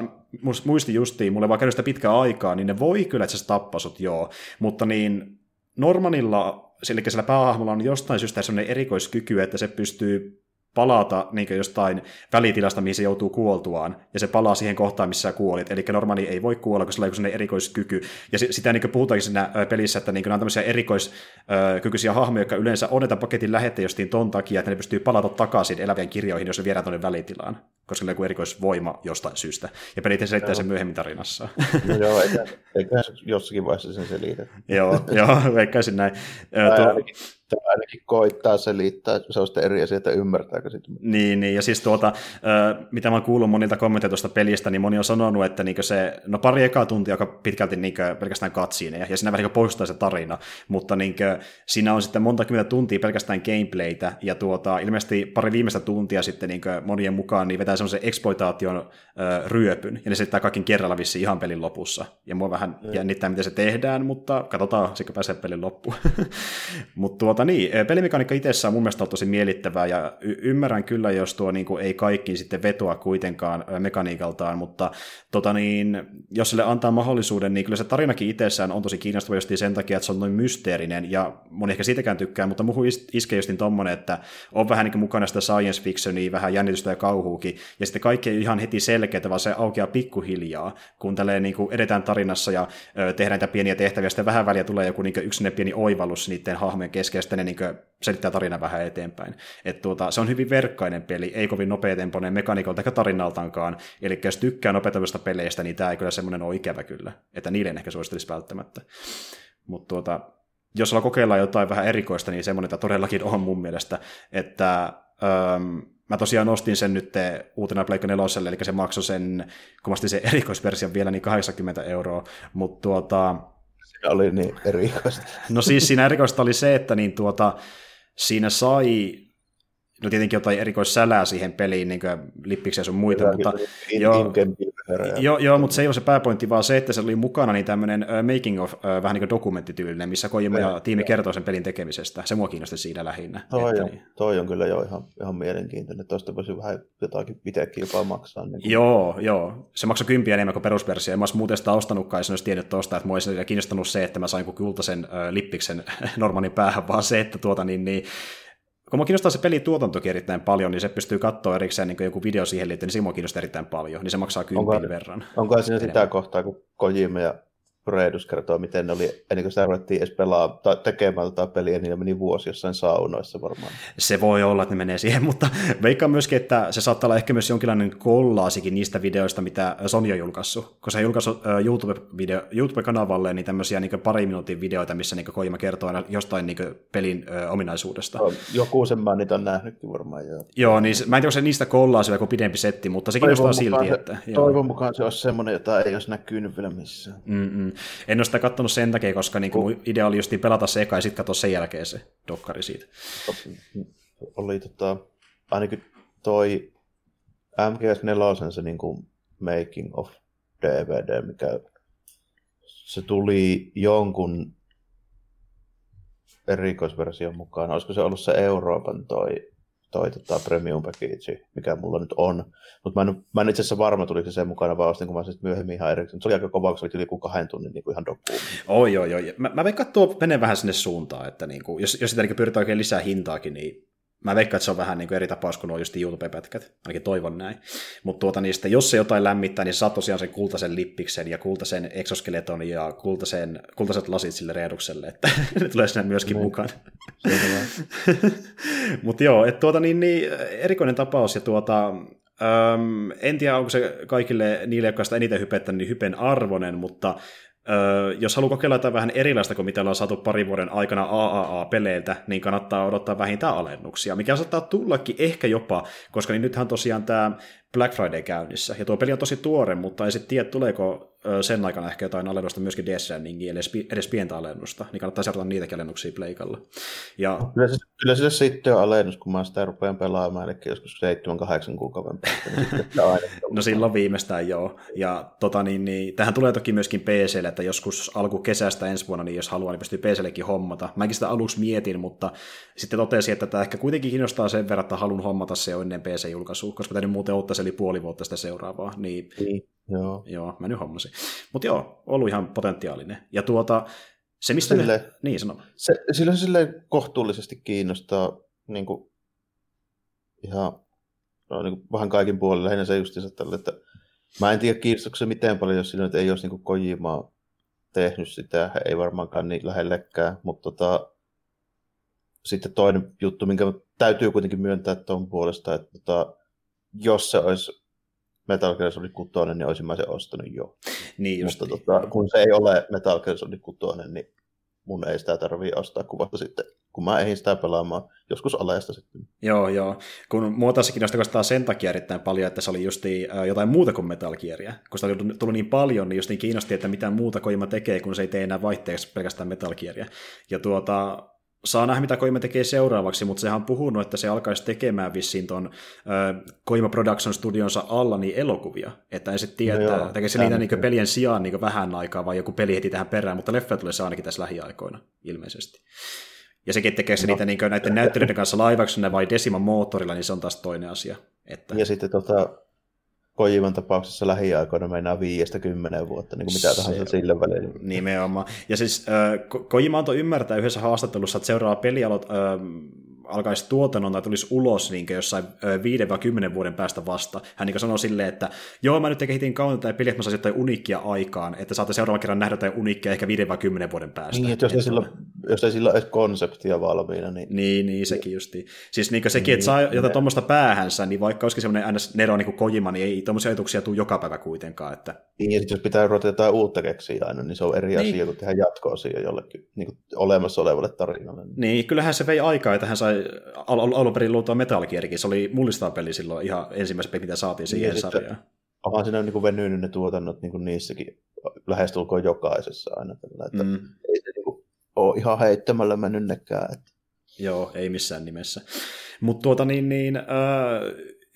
muisti justiin, mulle vaikka sitä pitkää aikaa, niin ne voi kyllä itse tappaa sut, joo, mutta niin Normanilla, eli sillä päähahmolla on jostain syystä sellainen erikoiskyky, että se pystyy palata niin jostain välitilasta, mihin se joutuu kuoltuaan, ja se palaa siihen kohtaan, missä sä kuolit. Eli normaali ei voi kuolla, koska sillä on sellainen erikoiskyky. Ja sitä niin puhutaankin siinä pelissä, että niin nämä on tämmöisiä erikoiskykyisiä hahmoja, jotka yleensä on näitä paketin lähette jostain ton takia, että ne pystyy palata takaisin elävien kirjoihin, jos se viedään tuonne välitilaan, koska sillä on joku erikoisvoima jostain syystä. Ja pelit selittää sen myöhemmin tarinassa. No joo, eikä, eikä jossakin vaiheessa sen selitä. joo, joo, veikkaisin näin. Tuo, pitää ainakin koittaa selittää, se on sitten eri asia, että ymmärtääkö sitten. Niin, niin, ja siis tuota, mitä mä oon kuullut monilta kommentteja tuosta pelistä, niin moni on sanonut, että niin se, no pari ekaa tuntia aika pitkälti niin pelkästään katsiineja, ja siinä vähän niin poistaa se tarina, mutta niin siinä on sitten monta kymmentä tuntia pelkästään gameplaytä, ja tuota, ilmeisesti pari viimeistä tuntia sitten niin monien mukaan niin vetää semmoisen exploitaation ryöpyn, ja ne selittää kaikki kerralla vissi ihan pelin lopussa, ja mua vähän mm. jännittää, miten se tehdään, mutta katsotaan, sikö pääsee pelin loppuun. mutta tuota, mutta niin, eh, pelimekaniikka itsessään on mun mielestä on tosi mielittävää, ja y- ymmärrän kyllä, jos tuo niin kuin, ei kaikki sitten vetoa kuitenkaan eh, mekaniikaltaan, mutta tota niin, jos sille antaa mahdollisuuden, niin kyllä se tarinakin itsessään on tosi kiinnostava just sen takia, että se on noin mysteerinen, ja moni ehkä siitäkään tykkää, mutta muuhun iskee just tommonen, että on vähän niin mukana sitä science fictionia, vähän jännitystä ja kauhuukin, ja sitten kaikki ei ihan heti selkeää, vaan se aukeaa pikkuhiljaa, kun tälleen niin kuin edetään tarinassa ja ö, tehdään niitä pieniä tehtäviä, sitten vähän väliä tulee joku niin yksi pieni oivallus niiden hahmojen kesken, sitten ne niin selittää tarina vähän eteenpäin. Et tuota, se on hyvin verkkainen peli, ei kovin nopeatempoinen mekaniikalta eikä tarinaltaankaan. Eli jos tykkää nopeutavista peleistä, niin tämä ei kyllä semmoinen ole ikävä kyllä, että niiden ehkä suosittelisi välttämättä. Mutta tuota, jos kokeillaan jotain vähän erikoista, niin semmoinen tämä todellakin on mun mielestä, että öm, mä tosiaan nostin sen nyt uutena Pleikka 4, eli se maksoi sen, kun mä sen erikoisversion vielä, niin 80 euroa, mutta tuota, oli niin erikoista. No siis siinä erikoista oli se, että niin tuota, siinä sai no tietenkin jotain erikoissälää siihen peliin, niin kuin lippiksi ja sun muita, Hyvä, mutta in, joo, joo, joo, mutta se ei ole se pääpointti, vaan se, että se oli mukana niin tämmöinen making of, vähän niin kuin dokumenttityylinen, missä Kojima ja tiimi kertoo sen pelin tekemisestä. Se mua kiinnosti siinä lähinnä. Toi, että, on, niin. toi on kyllä jo ihan, ihan mielenkiintoinen. Tuosta voisi vähän jotakin itsekin jopa maksaa. Niin kuin. Joo, joo. Se maksoi kympiä enemmän kuin perusversio. En mä olisi muuten sitä ostanutkaan, jos olisi tiennyt tuosta, että mua olisi kiinnostanut se, että mä sain kultaisen uh, lippiksen normaalin päähän, vaan se, että tuota niin, niin kun mua kiinnostaa se pelin tuotantokin erittäin paljon, niin se pystyy katsoa erikseen niin joku video siihen liittyen, niin se mua kiinnostaa erittäin paljon, niin se maksaa kympin verran. Onko siinä sitä kohtaa, kun Kojima ja Redus kertoo, miten ne oli, ennen kuin sitä ruvettiin edes pelaa, tai tekemään tätä peliä, niin ne meni vuosi jossain saunoissa varmaan. Se voi olla, että ne menee siihen, mutta veikkaan myöskin, että se saattaa olla ehkä myös jonkinlainen kollaasikin niistä videoista, mitä Sony on julkaissut, koska se on julkaissut YouTube-video, YouTube-kanavalle niin tämmöisiä niin pari minuutin videoita, missä niin Koima kertoo aina jostain niin pelin ö, ominaisuudesta. No, joku sen mä niitä on nähnytkin varmaan, joo. Joo, niin mä en tiedä, onko se niistä kollaasi joku pidempi setti, mutta se kiinnostaa silti. Se, että, toivon mukaan se olisi semmoinen, jota ei olisi näkynyt vielä missään. Mm-mm. En ole sitä katsonut sen takia, koska niin kuin idea oli just pelata se eka ja sitten katsoa sen jälkeen se dokkari siitä. Oli tota, ainakin toi MGS4 se niin kuin making of DVD, mikä se tuli jonkun erikoisversion mukaan. Olisiko se ollut se Euroopan toi toi tota, premium package, mikä mulla nyt on. Mutta mä en, mä en itse asiassa varma, tuliko se sen mukana, vaan ostin, kun mä sitten myöhemmin ihan erikseen. Se oli aika kova, kun se oli yli kahden tunnin niin kuin ihan dokkuun. Oi, oi, oi. Mä, mä veikkaan, että tuo menee vähän sinne suuntaan, että niin kuin, jos, jos sitä niin pyritään oikein lisää hintaakin, niin Mä veikkaan, että se on vähän niin kuin eri tapaus kuin nuo just YouTube-pätkät, ainakin toivon näin. Mutta tuota niistä, jos se jotain lämmittää, niin saat tosiaan sen kultaisen lippiksen ja kultaisen exoskeleton ja kultaisen, kultaiset lasit sille reedukselle, että ne tulee sinne myöskin niin. mukaan. Mutta joo, että tuota niin, niin, erikoinen tapaus ja tuota, Öm, en tiedä, onko se kaikille niille, jotka sitä eniten hypettänyt, niin hypen arvonen, mutta Öö, jos haluaa kokeilla jotain vähän erilaista kuin mitä ollaan saatu parin vuoden aikana AAA-peleiltä, niin kannattaa odottaa vähintään alennuksia, mikä saattaa tullakin ehkä jopa, koska niin nythän tosiaan tämä Black Friday käynnissä. Ja tuo peli on tosi tuore, mutta ei sitten tiedä, tuleeko sen aikana ehkä jotain alennusta myöskin Death Strandingiin, eli edes pientä alennusta, niin kannattaa seurata niitäkin alennuksia Pleikalla. Ja... Kyllä, se, kyllä sitten on alennus, kun mä sitä rupean pelaamaan, eli joskus 7-8 kuukauden päästä. Niin no silloin viimeistään joo. Ja tota, niin, niin, tähän tulee toki myöskin PClle, että joskus alkukesästä ensi vuonna, niin jos haluaa, niin pystyy PCllekin hommata. Mäkin sitä aluksi mietin, mutta sitten totesin, että tämä ehkä kuitenkin kiinnostaa sen verran, että haluan hommata se jo ennen PC-julkaisua, koska tämä nyt muuten ottaisi eli puoli vuotta sitä seuraavaa. Niin, niin joo. joo, mä nyt hommasin. Mutta joo, ollut ihan potentiaalinen. Ja tuota, se mistä sille, ne... Niin, sano. Se, sillä sille kohtuullisesti kiinnostaa niin kuin, ihan no, niin kuin, vähän kaikin puolin, lähinnä se justiinsa tälle, että mä en tiedä kiinnostaako se miten paljon, jos sillä ei olisi niin Kojimaa tehnyt sitä, ei varmaankaan niin lähellekään, mutta tota, sitten toinen juttu, minkä täytyy kuitenkin myöntää tuon puolesta, että tota, jos se olisi Metal Gear Solid 6, niin olisin mä sen ostanut jo. Niin just Mutta niin. tota, kun se ei ole Metal Gear Solid 6, niin mun ei sitä tarvii ostaa, kun vasta sitten, kun mä ehdin sitä pelaamaan joskus alesta sitten. Joo, joo. Kun mua taas kiinnostaa sen takia erittäin paljon, että se oli just jotain muuta kuin Metal Gearia. Kun sitä oli tullut niin paljon, niin just niin kiinnosti, että mitä muuta Kojima tekee, kun se ei tee enää vaihteeksi pelkästään Metal Gearia. Ja tuota, saa nähdä, mitä Koima tekee seuraavaksi, mutta sehän on puhunut, että se alkaisi tekemään vissiin ton äh, Koima Production Studionsa alla niin elokuvia. Että en sitten tiedä, no että tekee se niitä niin pelien sijaan niin vähän aikaa vai joku peli heti tähän perään, mutta leffa tulee se ainakin tässä lähiaikoina ilmeisesti. Ja sekin tekee se no. niitä niin näiden näyttelyiden kanssa live vai Decima moottorilla, niin se on taas toinen asia. Että... Ja sitten tota, Kojiman tapauksessa lähiaikoina meinaa viiestä kymmeneen vuotta, niin kuin mitä tahansa sille välillä. Nimenomaan. Ja siis äh, Kojima antoi ymmärtää yhdessä haastattelussa, että seuraava peli alo- äh, alkaisi tuotannon tai tulisi ulos niin jossain 5-10 vuoden päästä vasta. Hän niin sanoi silleen, että joo, mä nyt kehitin kauan tätä peliä, että mä saisin jotain uniikkia aikaan, että saatte seuraavan kerran nähdä jotain uniikkia ehkä 5-10 vuoden päästä. Niin, että jos, ei sillä, jos ei sillä ole konseptia valmiina. Niin, niin, niin sekin justi. Siis niin sekin, niin, että saa jotain tuommoista päähänsä, niin vaikka olisikin semmoinen ns. Nero niin kuin Kojima, niin ei tuommoisia ajatuksia tule joka päivä kuitenkaan. Että... Niin, jos pitää ruveta jotain uutta keksiä aina, niin se on eri niin. asia kuin tehdä jatkoa siihen jollekin niin kuin olemassa olevalle tarinalle. Niin, kyllähän se vei aikaa, että hän sai al- alun perin luultua Metal Gearkin. Se oli mullistava peli silloin ihan ensimmäisen peli, mitä saatiin siihen niin, sarjaan. Onhan siinä niin venynyt ne tuotannot niin kuin niissäkin lähestulkoon jokaisessa aina. Tällä, että mm. ei se niin kuin, ole ihan heittämällä mennyt nekään. Että... Joo, ei missään nimessä. Mutta tuota niin, niin äh,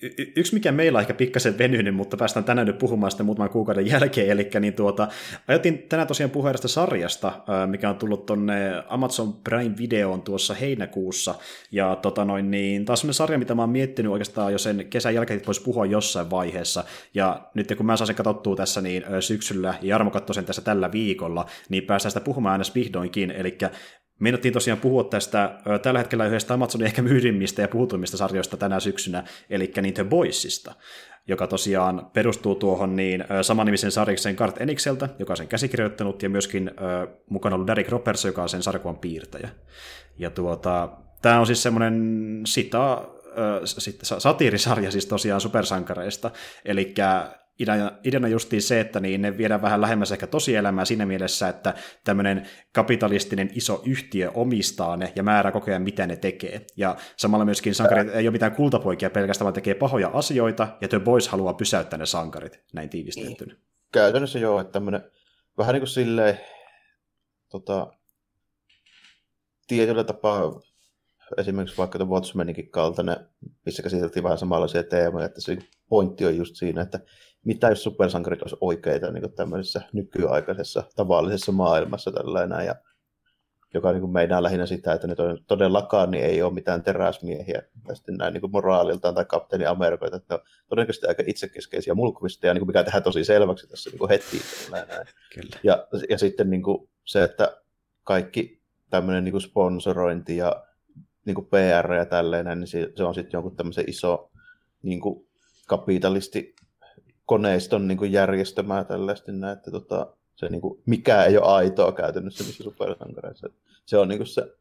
y- yksi, mikä meillä on ehkä pikkasen venynyt, mutta päästään tänään nyt puhumaan sitten muutaman kuukauden jälkeen, eli niin tuota, ajatin tänään tosiaan puhua sarjasta, mikä on tullut tonne Amazon Prime-videoon tuossa heinäkuussa, ja tota noin, niin, taas on sarja, mitä mä oon miettinyt oikeastaan jo sen kesän jälkeen, että voisi puhua jossain vaiheessa, ja nyt kun mä saan sen katsottua tässä niin syksyllä, ja Jarmo sen tässä tällä viikolla, niin päästään sitä puhumaan aina vihdoinkin, eli Meinattiin tosiaan puhua tästä tällä hetkellä yhdestä Amazonin ehkä myydimmistä ja puhutuimmista sarjoista tänä syksynä, eli niin The Boysista, joka tosiaan perustuu tuohon niin samanimisen sarjaksen Kart Enikseltä, joka on sen käsikirjoittanut, ja myöskin äh, mukana ollut Derek Roberts, joka on sen sarjakuvan piirtäjä. Ja tuota, tämä on siis semmoinen sita, äh, satiirisarja siis tosiaan supersankareista, eli ideana, ideana justiin se, että niin ne viedään vähän lähemmäs ehkä tosielämää siinä mielessä, että tämmöinen kapitalistinen iso yhtiö omistaa ne ja määrää koko ajan, mitä ne tekee. Ja samalla myöskin sankarit ei ole mitään kultapoikia pelkästään, vaan tekee pahoja asioita, ja The Boys haluaa pysäyttää ne sankarit, näin tiivistettynä. Niin. Käytännössä joo, että tämmöinen vähän niin kuin silleen, tota, tietyllä tapaa esimerkiksi vaikka The Watchmeninkin kaltainen, missä käsiteltiin vähän samanlaisia teemoja, että se pointti on just siinä, että mitä jos supersankarit olisi oikeita niin tämmöisessä nykyaikaisessa tavallisessa maailmassa tällainen, ja joka niin kuin meidän lähinnä sitä, että ne todellakaan niin ei ole mitään teräsmiehiä tästä näin niin kuin moraaliltaan tai kapteeni Amerikoita, että ne on todennäköisesti aika itsekeskeisiä mulkuvisteja, niin kuin mikä tehdään tosi selväksi tässä niin kuin heti. Näin. Kyllä. Ja, ja sitten niin kuin se, että kaikki tämmöinen niin kuin sponsorointi ja niin kuin PR ja tälleen, niin se, se on sitten jonkun tämmöisen iso niin kuin kapitalisti koneiston niin kuin järjestämää tällaista, että tota, se niin kuin, mikä ei ole aitoa käytännössä niissä supersankareissa. Se on niin kuin se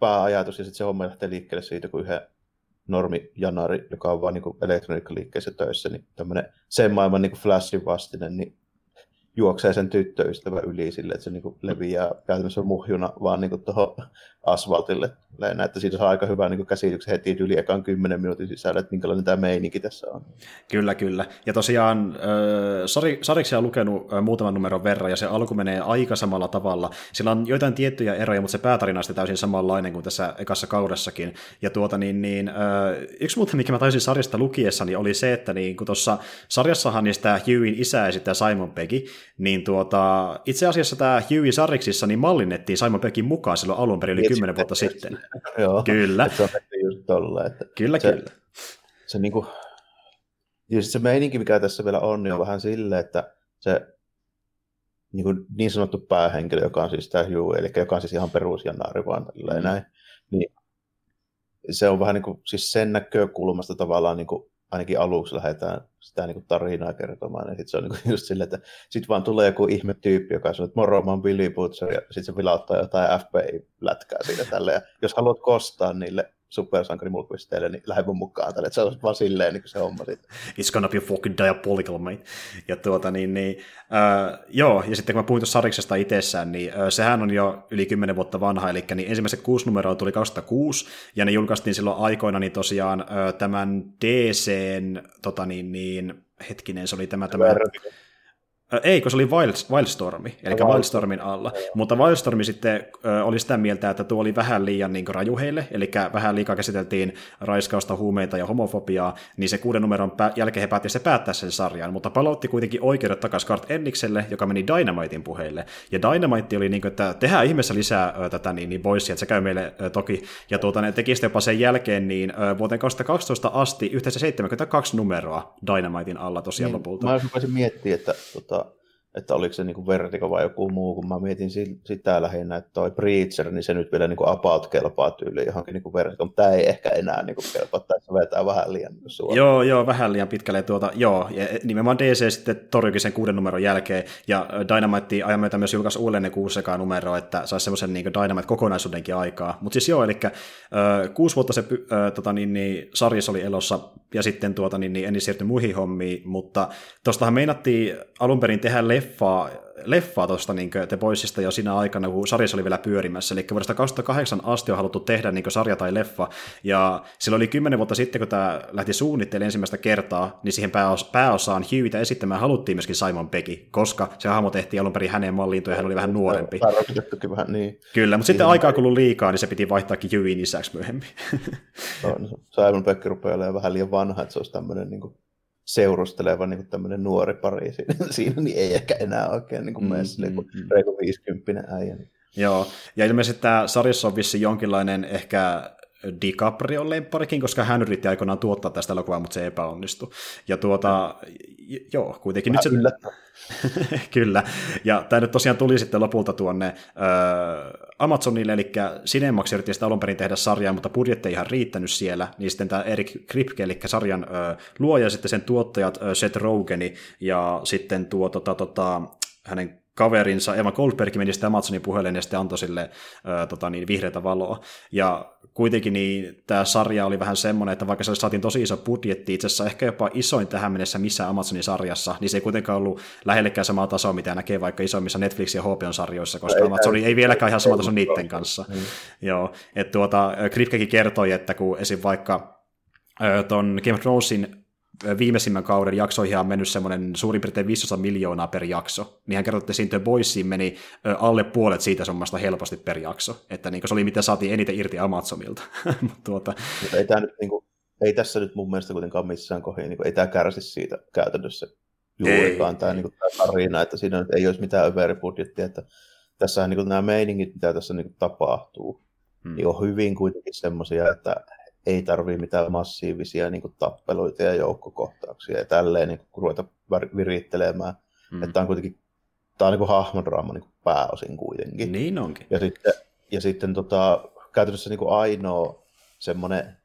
pääajatus, ja sitten se homma lähtee liikkeelle siitä, kun yhden normi Janari, joka on vain niin elektroniikkaliikkeessä töissä, niin tämmöinen sen maailman niin flashin vastinen, niin juoksee sen tyttöystävä yli sille, että se niin kuin leviää käytännössä muhjuna vaan niin tuohon asfaltille. Näin, että siitä saa aika hyvän niin käsityksen heti yli ekan kymmenen minuutin sisällä, että minkälainen tämä meininki tässä on. Kyllä, kyllä. Ja tosiaan Sariksi on lukenut muutaman numeron verran, ja se alku menee aika samalla tavalla. Sillä on joitain tiettyjä eroja, mutta se päätarina on täysin samanlainen kuin tässä ekassa kaudessakin. Ja tuota, niin, niin, yksi muuta, mikä mä taisin sarjasta lukiessani, oli se, että niin, kun tuossa sarjassahan niin sitä Hughyn isä esittää Simon Peggy, niin tuota, itse asiassa tämä Hughey Sarriksissa niin mallinnettiin Simon Peggin mukaan silloin alun perin yli kymmenen vuotta sitten. Joo, kyllä. Se on just tolla, että kyllä, se, kyllä. Se, niin kuin, ja se meininki, mikä tässä vielä on, niin on vähän silleen, että se niin, kuin niin sanottu päähenkilö, joka on siis tämä Hugh, eli joka on siis ihan perusjanaari vaan mm. näin, niin se on vähän niin kuin, siis sen näkökulmasta tavallaan niin kuin, ainakin aluksi lähdetään sitä niin kuin tarinaa kertomaan, niin sit se on niin kuin just silleen, että sitten vaan tulee joku ihme tyyppi, joka sanoo, että moro, mä oon Billy Butcher, ja sitten se vilauttaa jotain FBI-lätkää siitä tälle, ja jos haluat kostaa niille supersankarimulkvisteille, niin lähde mun mukaan tälle, että se on vaan silleen niin se homma sitten. It's gonna be fucking diabolical, mate. Ja tuota niin, niin äh, joo, ja sitten kun mä puhuin tuossa Sariksesta itsessään, niin äh, sehän on jo yli 10 vuotta vanha, eli niin ensimmäiset kuusi numeroa tuli 2006, ja ne julkaistiin silloin aikoina, niin tosiaan äh, tämän DCn, tota niin, niin hetkinen, se oli tämä, tämä ei, kun se oli Wild, Wildstormi, eli no, Wildstormin alla. Mutta Wildstormi sitten ö, oli sitä mieltä, että tuo oli vähän liian niin raju heille, eli vähän liikaa käsiteltiin raiskausta, huumeita ja homofobiaa, niin se kuuden numeron pä- jälkeen he päätti se päättää sen sarjan, mutta palautti kuitenkin oikeudet takaisin Kart Ennikselle, joka meni Dynamitein puheille. Ja Dynamite oli niin kuin, että tehdään ihmeessä lisää ö, tätä niin, niin boysia, että se käy meille ö, toki. Ja tuota, ne teki jopa sen jälkeen niin ö, vuoteen 2012 asti yhteensä 72 numeroa Dynamitein alla tosiaan niin, lopulta. Mä voisin miettiä, että tota, että oliko se niin Vertigo vai joku muu, kun mä mietin sitä lähinnä, että toi Preacher, niin se nyt vielä niin about kelpaa tyyliin johonkin niin Vertigo, mutta tämä ei ehkä enää niin kelpaa, tai se vetää vähän liian suoraan. Joo, joo, vähän liian pitkälle tuota, joo, ja nimenomaan DC sitten torjuikin sen kuuden numeron jälkeen, ja Dynamite ajan myötä myös julkaisi uudelleen ne kuusi sekaa numero, että saisi semmoisen niin Dynamite-kokonaisuudenkin aikaa, mutta siis joo, eli äh, kuusi vuotta se äh, tota, niin, niin, sarjassa oli elossa, ja sitten tuota, niin, niin, en siirtyi muihin hommiin, mutta tuostahan meinattiin alun perin tehdä leffaa, leffaa tuosta niin The Boysista jo siinä aikana, kun sarjassa oli vielä pyörimässä. Eli vuodesta 2008 asti on haluttu tehdä niin sarja tai leffa. Ja silloin oli kymmenen vuotta sitten, kun tämä lähti suunnittelemaan ensimmäistä kertaa, niin siihen pääos- pääosaan Hughita esittämään haluttiin myöskin Simon Peggy, koska se hahmo tehtiin alun perin hänen malliin, ja hän oli vähän nuorempi. vähän, niin. Kyllä, mutta sitten aikaa kuluu liikaa, niin se piti vaihtaakin Hughyn isäksi myöhemmin. no, Simon Peggy rupeaa olemaan vähän liian vanha, että se olisi tämmöinen niin kuin seurusteleva niin kuin tämmöinen nuori pari siinä, siinä, niin ei ehkä enää oikein niin kuin mm, mene mm, niin mm. reilu 50 äijä. Niin. Joo, ja ilmeisesti tämä sarjassa on vissi jonkinlainen ehkä DiCaprio lempparikin, koska hän yritti aikoinaan tuottaa tästä elokuvaa, mutta se epäonnistui. Ja tuota, joo, kuitenkin Vähän nyt se... Kyllä, ja tämä nyt tosiaan tuli sitten lopulta tuonne äh, Amazonille, eli Cinemax yritti sitä alun perin tehdä sarjaa, mutta budjetti ei ihan riittänyt siellä, niin sitten tämä Erik Kripke, eli sarjan äh, luoja, ja sitten sen tuottajat äh, Seth Rogeni, ja sitten tuo tota, tota, hänen kaverinsa Eva Goldberg meni sitten Amazonin puheleen ja sitten antoi sille ää, tota, niin, vihreätä valoa. Ja kuitenkin niin, tämä sarja oli vähän semmoinen, että vaikka se saatiin tosi iso budjetti, itse asiassa ehkä jopa isoin tähän mennessä missä Amazonin sarjassa, niin se ei kuitenkaan ollut lähellekään samaa tasoa, mitä näkee vaikka isommissa Netflix- ja HBO-sarjoissa, koska Amazon ei vieläkään ihan sama taso niiden kanssa. Mm. Joo, että tuota, Kripkekin kertoi, että kun esim. vaikka tuon Game of Thronesin viimeisimmän kauden jaksoihin on mennyt semmoinen suurin piirtein 500 miljoonaa per jakso, niin hän kertoi, että siinä The Boysiin meni alle puolet siitä summasta helposti per jakso, että niin se oli mitä saatiin eniten irti Amazonilta. tuota... Mutta ei, tämä nyt, niin kuin, ei tässä nyt mun mielestä kuitenkaan missään kohdassa, niin ei tämä kärsi siitä käytännössä juurikaan tämä, niin kuin, tämä tarina, että siinä nyt ei olisi mitään överibudjettia, että tässä niin nämä meiningit, mitä tässä niin kuin, tapahtuu, hmm. niin on hyvin kuitenkin semmoisia, että ei tarvii mitään massiivisia niin kuin, tappeluita ja joukkokohtauksia ja tälleen niin kuin, ruveta virittelemään. Mm. Että on kuitenkin tämä on niin kuin hahmodraama niin kuin pääosin kuitenkin. Niin onkin. Ja sitten, ja sitten tota, käytännössä niin kuin ainoa semmoinen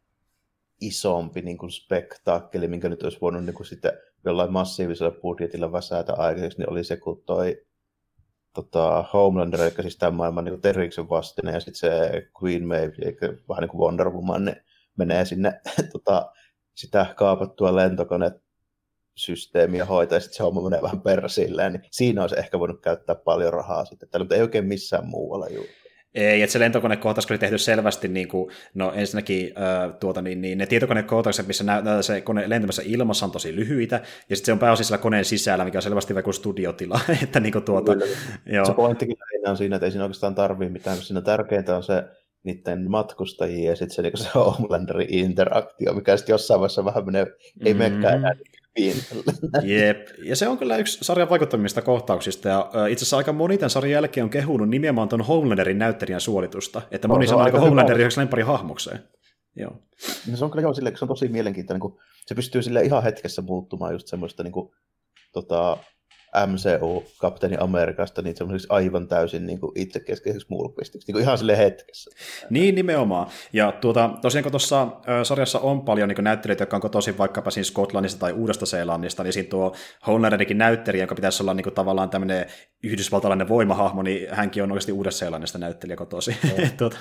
isompi niin kuin spektaakkeli, minkä nyt olisi voinut niin kuin sitten jollain massiivisella budjetilla väsätä aikaiseksi, niin oli se, kun toi tota, Homelander, eli siis tämän maailman niin Terriksen vastine, ja sitten se Queen Maeve, eli vähän niin kuin Wonder Woman, niin menee sinne tota, sitä kaapattua lentokone systeemiä hoitaa, ja sitten se homma menee vähän silleen, niin siinä olisi ehkä voinut käyttää paljon rahaa sitten, mutta ei oikein missään muualla juuri. Ei, että se lentokonekohtaus oli tehty selvästi, niin kuin, no ensinnäkin äh, tuota, niin, niin, ne tietokonekohtaukset, missä näyttää se kone lentämässä ilmassa on tosi lyhyitä, ja sitten se on pääosin siellä koneen sisällä, mikä on selvästi vaikka studiotila. että, niin kuin, tuota, joo. Se pointtikin on siinä, että ei siinä oikeastaan tarvii mitään, siinä tärkeintä on se niiden matkustajia ja sitten se, niin se Homelanderin interaktio, mikä sitten jossain vaiheessa vähän menee, ei menekään enää Jep, ja se on kyllä yksi sarjan vaikuttavimmista kohtauksista, ja itse asiassa aika moni tämän sarjan jälkeen on kehunut nimenomaan tuon Homelanderin näyttelijän suolitusta, että moni sanoo aika Homelanderin yhdeksi lempari hahmokseen. Joo. No se on kyllä joo, sille, se on tosi mielenkiintoinen, kun se pystyy sille ihan hetkessä muuttumaan just semmoista niin kuin, tota, MCU-kapteeni Amerikasta niin semmoiseksi aivan täysin niin kuin itsekeskeiseksi mulkvistiksi, niin kuin ihan sille hetkessä. Niin, nimenomaan. Ja tuota, tosiaan kun tuossa sarjassa on paljon niin näyttelijöitä, jotka on kotoisin vaikkapa siinä Skotlannista tai Uudesta Seelannista, niin siinä tuo Homelanderikin näyttelijä, joka pitäisi olla niin kuin, tavallaan tämmöinen yhdysvaltalainen voimahahmo, niin hänkin on oikeasti Uudesta Seelannista näyttelijä kotoisin. No, tuota.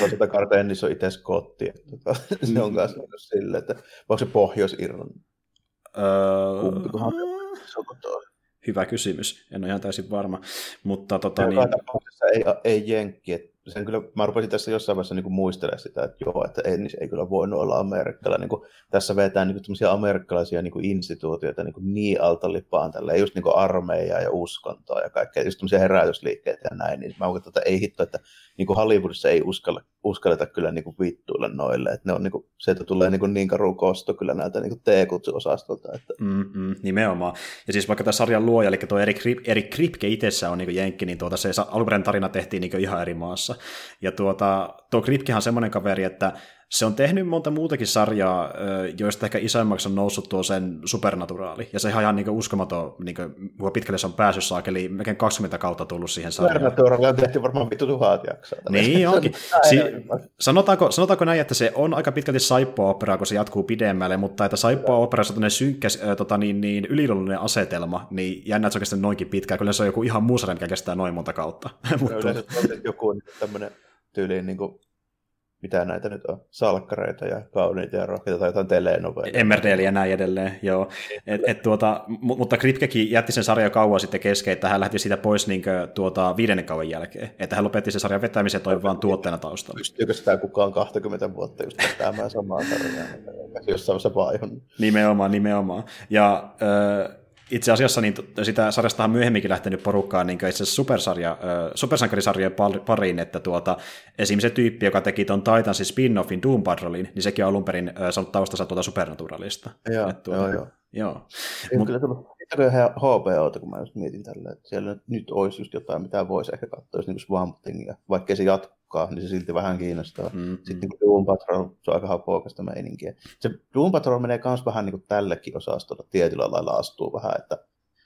no sitä Carpennis on itse Scotti. Tuota, se on myös silleen, että onko se Pohjois-Irlanti? Öö... Kumpikohan se on kotoa? Hyvä kysymys, en ole ihan täysin varma. Mutta tota, niin... ei, ei jenkki, että sen kyllä, mä rupesin tässä jossain vaiheessa niin muistelemaan sitä, että joo, että ei, niin ei kyllä voinut olla amerikkalainen. Niin tässä vetää niin kuin, amerikkalaisia niin kuin instituutioita niin, kuin niin alta lipaan, tälle, just niin kuin armeijaa ja uskontoa ja kaikkea, just tämmöisiä herätysliikkeitä ja näin, niin mä uskon, että ei hitto, että niin kuin Hollywoodissa ei uskalla, uskalleta kyllä niin kuin vittuilla noille, että ne on niin kuin, se, että tulee niin, kuin niin karu kosto kyllä näiltä niin T-kutsuosastolta. Että... Mm-mm, nimenomaan. Ja siis vaikka tämä sarjan luoja, eli tuo Erik Kripke itsessä on niin kuin jenkki, niin tuota, se alkuperäinen tarina tehtiin niin kuin ihan eri maassa. Ja tuota, tuo Kripkehan on semmoinen kaveri, että se on tehnyt monta muutakin sarjaa, joista ehkä isoimmaksi on noussut tuo sen supernaturaali. Ja se on ihan niin uskomaton, niin kuin, pitkälle se on päässyt saakeli, melkein 20 kautta tullut siihen sarjaan. Supernaturaali on tehty varmaan vittu tuhat jaksoa. Niin onkin. Si- sanotaanko, sanotaanko näin, että se on aika pitkälti saippua-opera, kun se jatkuu pidemmälle, mutta että saippua-operassa on synkkä äh, tota, niin, niin, yliluonnollinen asetelma, niin jännä, että se kestänyt noinkin pitkään. Kyllä se on joku ihan muu sarja, mikä kestää noin monta kautta. mutta... joku tämmöinen tyyliin niin kuin mitä näitä nyt on, salkkareita ja kauniita ja rohkeita tai jotain telenovelia. Emmerdale ja näin edelleen, joo. Et, et tuota, mutta Kripkekin jätti sen sarjan kauan sitten kesken, että hän lähti siitä pois niin kuin, tuota, viidennen kauan jälkeen. Että hän lopetti sen sarjan vetämisen toi vaan tuotteena taustalla. Pystyykö sitä kukaan 20 vuotta just vetämään samaa sarjaa, jossain vaiheessa vaihon. Nimenomaan, nimenomaan. Ja äh, itse asiassa niin sitä sarjasta on myöhemminkin lähtenyt porukkaan niin itse asiassa supersarja, supersankarisarjojen pariin, että tuota, esimerkiksi se tyyppi, joka teki tuon Titansin spin-offin Doom Patrolin, niin sekin on alun perin saanut taustansa tuota Supernaturalista. Joo, tuota, joo, joo. joo. Ei Mut, kyllä tullut ihan HBOta, kun mä just mietin tällä, että siellä nyt, olisi just jotain, mitä voisi ehkä katsoa, jos niin Swamp Thingia, vaikka se jatkaa, niin se silti vähän kiinnostaa. Mm-hmm. Sitten niin Doom Patrol, se on aika hapokasta meininkiä. Se Doom Patrol menee myös vähän niin kuin tällekin osastolla tietyllä lailla astuu vähän, että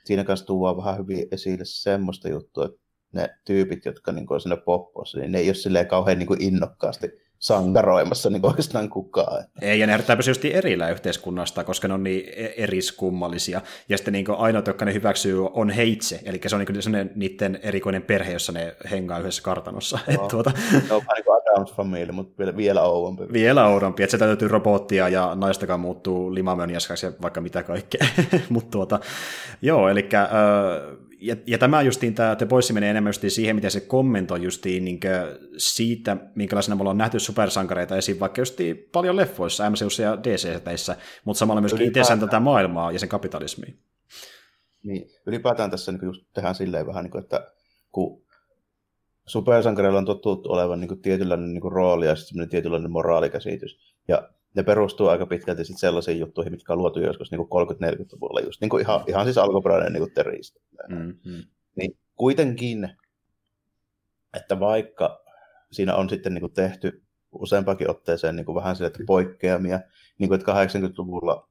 siinä kanssa tuodaan vähän hyvin esille semmoista juttua, että ne tyypit, jotka niin on siinä poppossa, niin ne ei ole silleen kauhean niin kuin innokkaasti sankaroimassa niin oikeastaan kukaan. Ei, ja ne herättää pysyvästi erillä yhteiskunnasta, koska ne on niin e- eriskummallisia. Ja sitten niin ainoat, jotka ne hyväksyy, on heitse, eli se on niin niiden erikoinen perhe, jossa ne hengaa yhdessä kartanossa. No, Et tuota... Se on vähän niin kuin Adams Family, mutta vielä, vielä oudompi. Vielä oudompi, että se täytyy robottia ja naistakaan muuttuu limamöniaskaksi ja vaikka mitä kaikkea. mutta tuota, joo, eli äh, ja, ja tämä justiin, tämä The Boys menee enemmän justiin siihen, miten se kommentoi justiin niin siitä, minkälaisena me ollaan nähty supersankareita esiin vaikka justiin paljon leffoissa, MCUssa ja DC-teissä, mutta samalla myöskin itse tätä maailmaa ja sen kapitalismia. Niin, ylipäätään tässä niin just tehdään silleen vähän, niin kuin, että kun supersankareilla on totuttu olevan niin kuin tietynlainen niin kuin rooli ja sitten tietynlainen moraalikäsitys, ja ne perustuu aika pitkälti sit sellaisiin juttuihin, mitkä on luotu joskus niin 30-40-luvulla, just niin kuin ihan, ihan siis alkuperäinen niin teristä. Mm-hmm. Niin kuitenkin, että vaikka siinä on sitten niin kuin tehty useampakin otteeseen niin kuin vähän sille, että poikkeamia, niin kuin, että 80-luvulla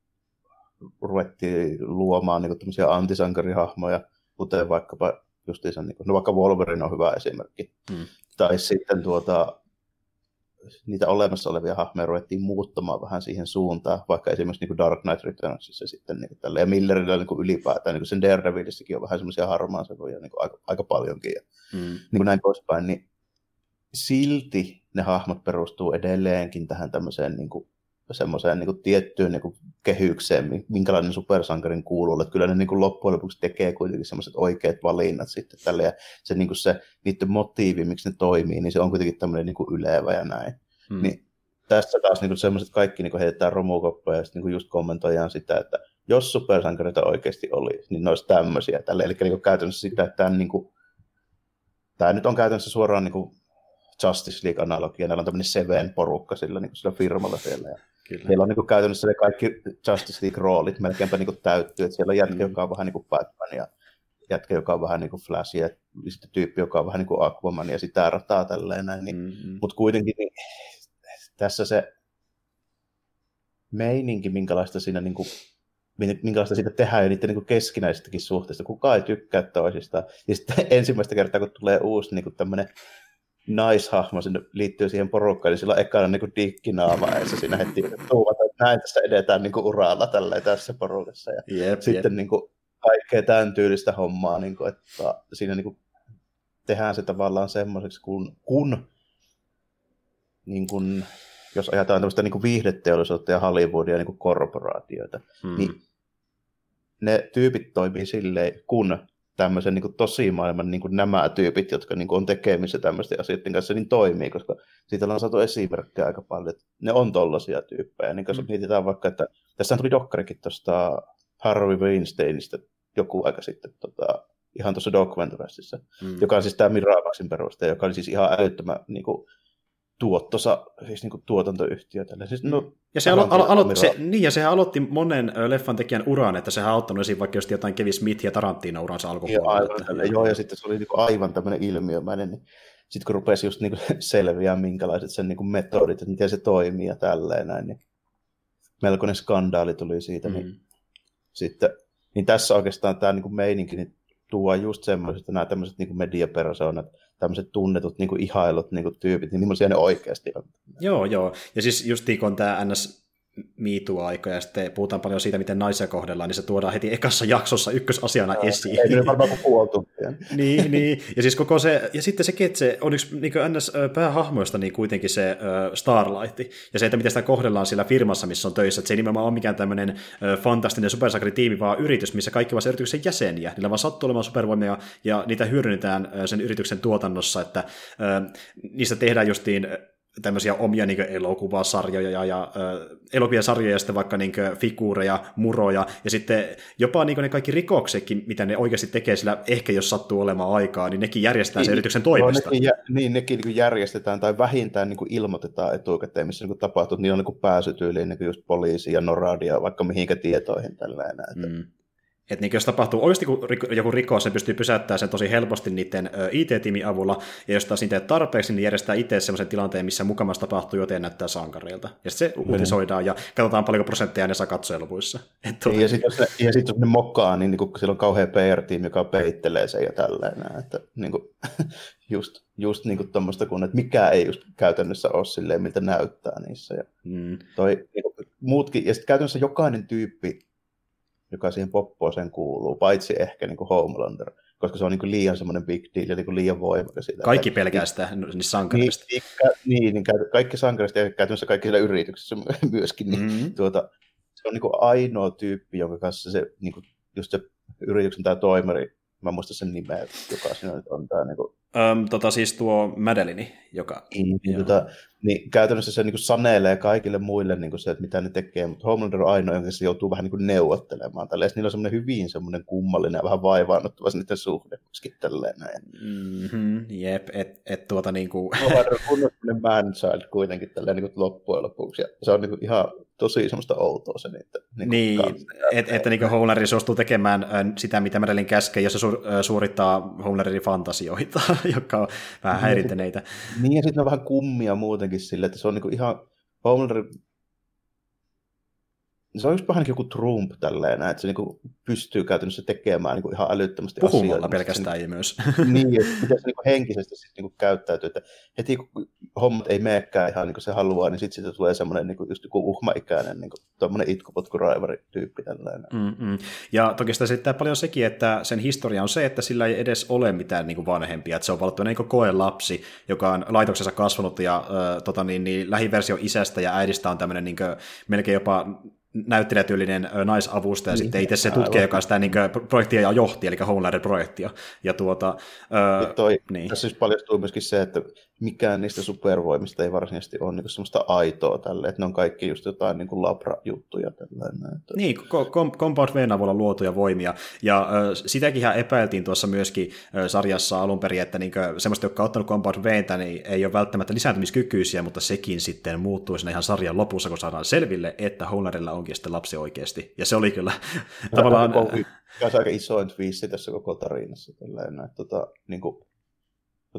ruvettiin luomaan niin kuin antisankarihahmoja, kuten vaikkapa justiinsa, niin kuin, no vaikka Wolverine on hyvä esimerkki. Mm. Tai sitten tuota, niitä olemassa olevia hahmoja ruvettiin muuttamaan vähän siihen suuntaan, vaikka esimerkiksi niin kuin Dark Knight Returnsissa sitten niin kuin tälle, ja Millerillä niin kuin ylipäätään, niin kuin sen Daredevilissäkin on vähän semmoisia harmaan sevoja niin kuin aika, aika paljonkin ja mm. niin kuin näin poispäin, niin silti ne hahmot perustuu edelleenkin tähän tämmöiseen niin kuin semmoiseen niin tiettyyn niin kuin kehykseen, minkälainen supersankarin kuuluu. Että kyllä ne niin kuin loppujen lopuksi tekee kuitenkin semmoiset oikeat valinnat sitten tälle. Ja se, niin kuin se niiden motiivi, miksi ne toimii, niin se on kuitenkin tämmöinen niin kuin ylevä ja näin. Hmm. Niin tässä taas niin semmoiset kaikki niin heitetään romukoppoja ja sitten niin just kommentoidaan sitä, että jos supersankareita oikeasti oli, niin ne olisi tämmöisiä. Tälle. Eli niin käytännössä sitä, että tämä, niin kuin, tämä nyt on käytännössä suoraan niin kuin Justice League-analogia. Näillä on tämmöinen Seven porukka sillä, niin kuin sillä firmalla siellä. Ja Kyllä. Heillä on niin kuin, käytännössä ne kaikki Justice League-roolit melkeinpä niin kuin täyttyy. Että siellä on jätkä, mm. joka on vähän niin kuin Batman ja jätkä, joka on vähän niin kuin Flash ja sitten tyyppi, joka on vähän niin kuin Aquaman ja sitä rataa tälleen näin. Niin, mm-hmm. Mutta kuitenkin niin, tässä se meininki, minkälaista siinä niin kuin, minkälaista siitä tehdään ja niiden niin keskinäisistäkin suhteista. Kukaan ei tykkää toisistaan. Ja sitten ensimmäistä kertaa, kun tulee uusi niin tämmöinen naishahmo sinne liittyy siihen porukkaan, niin sillä on ekana niin dikkinaama, ja se siinä heti tuuvata, että näin tässä edetään niin kuin uralla tällä tässä porukassa. Ja jep, sitten jep. Niin kuin, kaikkea tämän tyylistä hommaa, niin kuin, että siinä niin kuin, tehdään se tavallaan semmoiseksi, kun, kun niin kuin, jos ajatellaan tämmöistä niin kuin viihdeteollisuutta ja Hollywoodia niin kuin korporaatioita, hmm. niin ne tyypit toimii silleen, kun tämmöisen niin tosi maailman niin nämä tyypit, jotka niin on tekemissä tämmöisten asioiden kanssa, niin toimii, koska siitä on saatu esimerkkejä aika paljon, että ne on tollaisia tyyppejä. Niin jos mm. mietitään vaikka, että tässä tuli dokkarikin tuosta Harvey Weinsteinista joku aika sitten, tota, ihan tuossa Doc mm. joka on siis tämä Miramaxin peruste, joka oli siis ihan älyttömän niin kuin, tuottosa, siis niin kuin tuotantoyhtiö. Tälle. Siis, no, ja se, alo- alo- alo- se, niin, ja sehän aloitti monen leffan tekijän uran, että sehän auttanut esiin vaikka just jotain Kevin Smith ja Tarantino uransa alkupuolella. Joo, aivan, joo, ja sitten se oli niin kuin aivan tämmöinen ilmiömäinen, niin sitten kun rupesi just niin kuin selviää, minkälaiset sen niin kuin metodit, että miten se toimii ja tälleen näin, niin melkoinen skandaali tuli siitä, niin mm. niin sitten, niin tässä oikeastaan tämä niin kuin meininki niin tuo just semmoiset, että nämä tämmöiset niin mediapersonat, tämmöiset tunnetut niin kuin ihailut niin kuin tyypit, niin millaisia ne oikeasti on. Joo, joo. Ja siis just kun tämä NS miitu-aika ja sitten puhutaan paljon siitä, miten naisia kohdellaan, niin se tuodaan heti ekassa jaksossa ykkösasiana no, esiin. Ei varmaan puoli niin, niin, ja siis koko se, ja sitten sekin, että se on yksi niin ns. päähahmoista niin kuitenkin se uh, Starlight, ja se, että miten sitä kohdellaan siellä firmassa, missä on töissä, että se ei nimenomaan ole mikään tämmöinen uh, fantastinen supersakri-tiimi, vaan yritys, missä kaikki ovat yrityksen jäseniä, niillä vaan sattuu olemaan supervoimia, ja niitä hyödynnetään uh, sen yrityksen tuotannossa, että uh, niistä tehdään justiin tämmöisiä omia niin elokuvasarjoja ja, ja äh, elokuvia sarjoja ja sitten vaikka niin figuureja, muroja ja sitten jopa niin ne kaikki rikoksetkin, mitä ne oikeasti tekee sillä ehkä jos sattuu olemaan aikaa, niin nekin järjestetään niin, sen yrityksen toimesta. No, nekin, niin, nekin niin järjestetään tai vähintään niin ilmoitetaan etukäteen, missä niin tapahtuu, niin on niin pääsytyyliin niin just poliisi ja noradia vaikka mihinkä tietoihin tällä Että... Mm. Että niin jos tapahtuu oikeasti joku rikos, se pystyy pysäyttämään sen tosi helposti niiden IT-tiimin avulla, ja jos taas niitä teet niin järjestää itse sellaisen tilanteen, missä mukamassa tapahtuu joten näyttää sankareilta. Ja sitten se mm. uutisoidaan, ja katsotaan paljonko prosentteja ne saa katsojaluvuissa. Tuota... Ja sitten jos, ja sit, jos ne mokkaa, niin, niin kuin, siellä on kauhean PR-tiimi, joka peittelee sen ja tälleen. Että, niin kuin, just, just niin kuin tommoista, kun että mikä ei just käytännössä ole silleen, miltä näyttää niissä. Ja mm. toi, niin kuin, muutkin, ja sitten käytännössä jokainen tyyppi joka siihen poppooseen kuuluu, paitsi ehkä niin kuin Homelander, koska se on niin kuin liian semmoinen big deal ja niin kuin liian voimakas. Kaikki pelkästään niin sankarista. Niin, niin, niin, kaikki sankarista ja käytännössä kaikki siellä yrityksissä myöskin. Niin, mm-hmm. tuota, se on niin kuin ainoa tyyppi, jonka kanssa se, niin kuin, just se yrityksen tämä toimari, mä muistan sen nimeä, joka siinä on tämä niin kuin, Öm, tota siis tuo Madelini, joka... Niin, niin, tota, niin käytännössä se niin kuin sanelee kaikille muille niin kuin se, että mitä ne tekee, mutta Homelander on ainoa, jonka se joutuu vähän niin kuin neuvottelemaan. Tälleen. Niillä on semmoinen hyvin semmoinen kummallinen ja vähän vaivaannuttava niiden suhde myöskin tälleen näin. Mm-hmm, jep, että et, tuota niin kuin... on man child kuitenkin tälleen niin kuin loppujen lopuksi. Ja se on niin kuin ihan tosi semmoista outoa se niitä. Niin, niin että et, niin Homelander suostuu tekemään sitä, mitä Madeline käskee, jos se su- suorittaa Homelanderin fantasioita. jotka on vähän niin, häirintäneitä. Niin, ja sitten on vähän kummia muutenkin sille, että se on niinku ihan Homelander se on just vähän niin kuin Trump tälleen, että se niin kuin pystyy käytännössä tekemään niin kuin ihan älyttömästi Puhumalla asioita. pelkästään niin, ei myös. niin, että miten se niin kuin henkisesti sitten niin kuin käyttäytyy, että heti kun hommat ei meekään ihan niin kuin se haluaa, niin sitten siitä tulee semmoinen niin kuin, just joku uhmaikäinen niin tuommoinen itkupotkuraivari-tyyppi tällainen. Mm-mm. Ja toki sitä selittää paljon sekin, että sen historia on se, että sillä ei edes ole mitään niin kuin vanhempia, että se on valittu niin koe lapsi, joka on laitoksessa kasvanut ja äh, tota, niin, niin, lähiversio isästä ja äidistä on tämmöinen niin kuin, melkein jopa näyttelijätyylinen naisavustaja, ja niin, sitten itse se tutkija, joka sitä niin projektia johti, eli Homelander-projektia. Ja tuota, ja toi, niin. Tässä siis paljastuu myöskin se, että mikään niistä supervoimista ei varsinaisesti ole niin semmoista aitoa tälle, että ne on kaikki just jotain niin kuin labra-juttuja. Tällainen. Niin, kom- Compound Vn avulla luotuja voimia, ja äh, sitäkin ihan epäiltiin tuossa myöskin äh, sarjassa alun perin, että niin kuin, semmoista, jotka on ottanut Compound Vtä, niin ei ole välttämättä lisääntymiskykyisiä, mutta sekin sitten muuttuu siinä ihan sarjan lopussa, kun saadaan selville, että Homelanderilla onkin sitten lapsi oikeasti, ja se oli kyllä tavallaan... Se on aika isoin twisti tässä koko tarinassa. Tällainen, että, tota, niin kuin,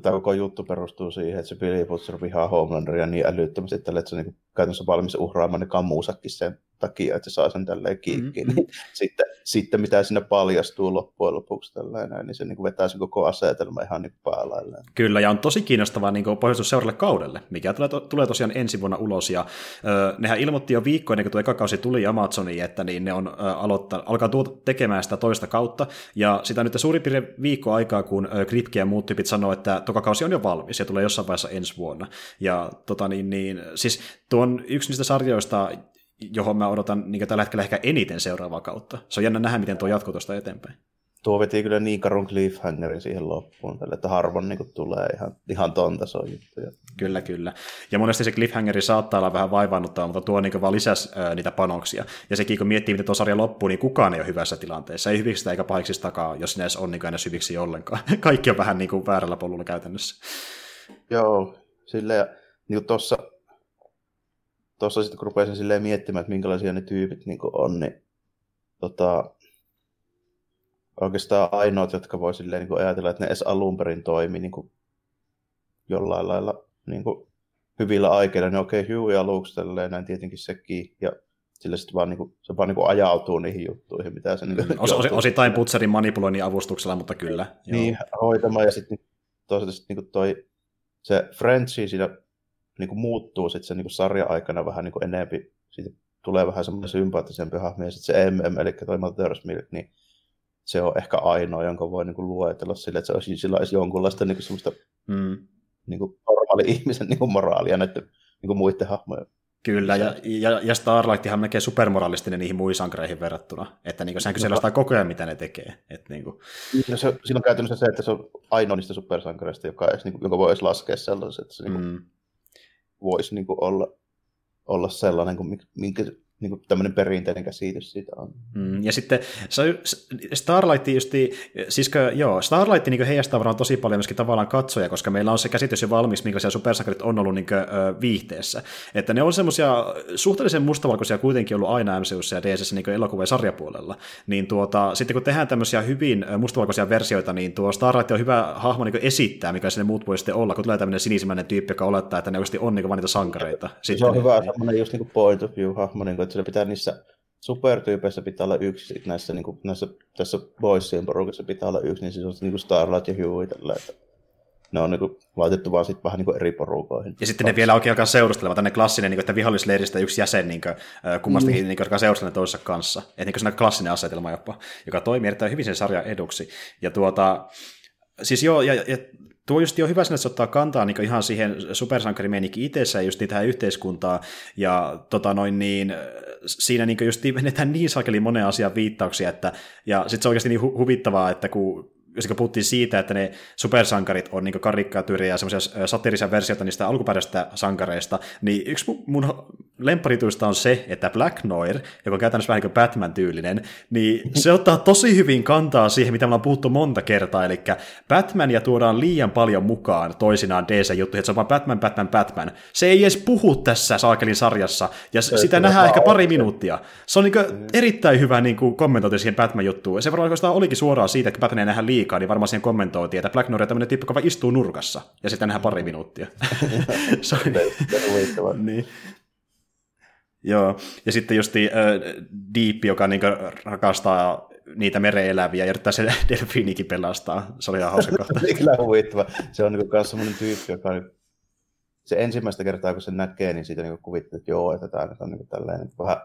tämä koko juttu perustuu siihen, että se Billy Butcher vihaa Homelanderia niin älyttömästi, että se niin käytännössä valmis uhraamaan ne kamuusakin sen takia, että se saa sen tälleen kiikkiin. Mm-hmm. sitten, sitten mitä sinne paljastuu loppujen lopuksi tällainen, niin se niin vetää sen koko asetelma ihan niin päälailleen. Kyllä, ja on tosi kiinnostavaa niin pohjoitus seuraavalle kaudelle, mikä tulee, to, tulee tosiaan ensi vuonna ulos, ja ö, nehän ilmoitti jo viikko ennen kuin tuo eka kausi tuli Amazoniin, että niin ne on ö, aloittaa, alkaa tuota tekemään sitä toista kautta, ja sitä nyt suurin piirtein viikko aikaa, kun Kripke ja muut tyypit sanoo, että toka kausi on jo valmis, ja tulee jossain vaiheessa ensi vuonna. Ja tota niin, niin siis tuo on yksi niistä sarjoista, johon mä odotan niin tällä hetkellä ehkä eniten seuraavaa kautta. Se on jännä nähdä, miten tuo jatkuu tuosta eteenpäin. Tuo veti kyllä niin karun cliffhangerin siihen loppuun, tälle, että harvoin niin kuin, tulee ihan, ihan ton tason juttuja. Kyllä, kyllä. Ja monesti se cliffhangeri saattaa olla vähän vaivaannuttava, mutta tuo niin vaan lisäsi ää, niitä panoksia. Ja sekin, kun miettii, miten tuo sarja loppuu, niin kukaan ei ole hyvässä tilanteessa. Ei hyviksistä eikä takaa, jos sinä edes on niin edes hyviksi ollenkaan. Kaikki on vähän niin kuin väärällä polulla käytännössä. Joo, silleen, niin tuossa tuossa sitten kun rupesin silleen miettimään, että minkälaisia ne tyypit niin on, niin tota, oikeastaan ainoat, jotka voi silleen niin ajatella, että ne edes alun perin toimi niin kuin jollain lailla niin kuin hyvillä aikeilla, niin okei, okay, Huey aluksi tälleen, näin tietenkin sekin, ja sillä sitten vaan, niin kuin, se vaan niin kuin ajautuu niihin juttuihin, mitä se... Niin mm, os, os, osittain Putserin manipuloinnin avustuksella, mutta kyllä. Niin, joo. hoitamaan, ja sitten toisaalta sitten niin toi, se Frenchi siinä niin kuin muuttuu sitten se niin kuin sarja-aikana vähän niin kuin enempi, siitä tulee vähän semmoinen sympaattisempi hahmo, ja sitten se MM, eli toi Mother's Milk, niin se on ehkä ainoa, jonka voi niin kuin luetella sille, että se olisi, sillä olisi jonkunlaista niin kuin semmoista mm. niin kuin normaali ihmisen niin kuin moraalia näiden niin kuin muiden hahmojen Kyllä, ja, ja, ja Starlight on melkein supermoralistinen niihin muihin sankareihin verrattuna. Että niin sehän kyseenalaistaa koko ajan, mitä ne tekee. Että, niin kuin... no se, siinä on käytännössä se, että se on ainoa niistä supersankareista, joka, niin kuin, jonka voi edes laskea sellaisen, että se niin kuin, mm voisi niin kuin olla, olla sellainen, kuin minkä niin kuin tämmöinen perinteinen käsitys siitä on. Mm, ja sitten Starlight just, siis joo, Starlight niin heijastaa varmaan tosi paljon myöskin tavallaan katsoja, koska meillä on se käsitys jo valmis, minkälaisia supersankarit on ollut niin kuin, viihteessä. Että ne on semmoisia suhteellisen mustavalkoisia kuitenkin ollut aina MCUssa ja DCssä niin elokuva- ja sarjapuolella. Niin tuota, sitten kun tehdään tämmöisiä hyvin mustavalkoisia versioita, niin tuo Starlight on hyvä hahmo niin esittää, mikä sinne muut voi sitten olla, kun tulee tämmöinen sinisimäinen tyyppi, joka olettaa, että ne oikeasti on niin vain niitä sankareita. Sitten, se on hyvä semmoinen just niin point of view hahmo, niin kuin, että sillä pitää niissä supertyypeissä pitää olla yksi, näissä, niin kuin, näissä tässä Boysien porukassa pitää olla yksi, niin siis on niin kuin Starlight ja Huey tällä, että ne on niin kuin, laitettu vaan sit vähän niin kuin eri porukoihin. Ja sitten ne vielä oikein alkaa seurustelemaan, tänne klassinen, niin kuin, että vihollisleiristä yksi jäsen niin kuin, kummastakin, mm. niin kuin, joka seurustelemaan toisessa kanssa. Että niin kuin klassinen asetelma jopa, joka toimii erittäin hyvin sen sarjan eduksi. Ja tuota, siis joo, ja, ja tuo just jo hyvä että se ottaa kantaa niin ihan siihen supersankarimeininkin itsessään just tähän yhteiskuntaa, ja tota noin niin, siinä niin just menetään niin sakeli monen asian viittauksia, että, ja sitten se on oikeasti niin hu- huvittavaa, että kun jos puhuttiin siitä, että ne supersankarit on niin karikatyyriä ja semmoisia satirisia versioita niistä alkuperäisistä sankareista, niin yksi mun lempparituista on se, että Black Noir, joka on käytännössä vähän niin kuin Batman-tyylinen, niin se ottaa tosi hyvin kantaa siihen, mitä me ollaan puhuttu monta kertaa, eli Batmania tuodaan liian paljon mukaan toisinaan DC-juttuihin, että se on vaan Batman, Batman, Batman. Se ei edes puhu tässä Saakelin sarjassa, ja se, sitä nähdään ehkä pari minuuttia. Se on niin erittäin hyvä niin kommentointi siihen Batman-juttuun. Se varmaan olikin suoraan siitä, että Batmania nähdään liikaa, niin varmaan siihen kommentoitiin, että Black Noir on tämmöinen tyyppi, joka istuu nurkassa, ja sitten nähdään pari minuuttia. se on... niin. Joo, ja sitten just äh, Deep, joka niin rakastaa niitä mereeläviä ja yrittää se delfiinikin pelastaa. Se oli ihan hauska kohta. Kyllä huvittava. Se on niin myös semmoinen tyyppi, joka on se ensimmäistä kertaa, kun se näkee, niin siitä niin kuvittelee, että joo, että tämä on niin tällainen niin vähän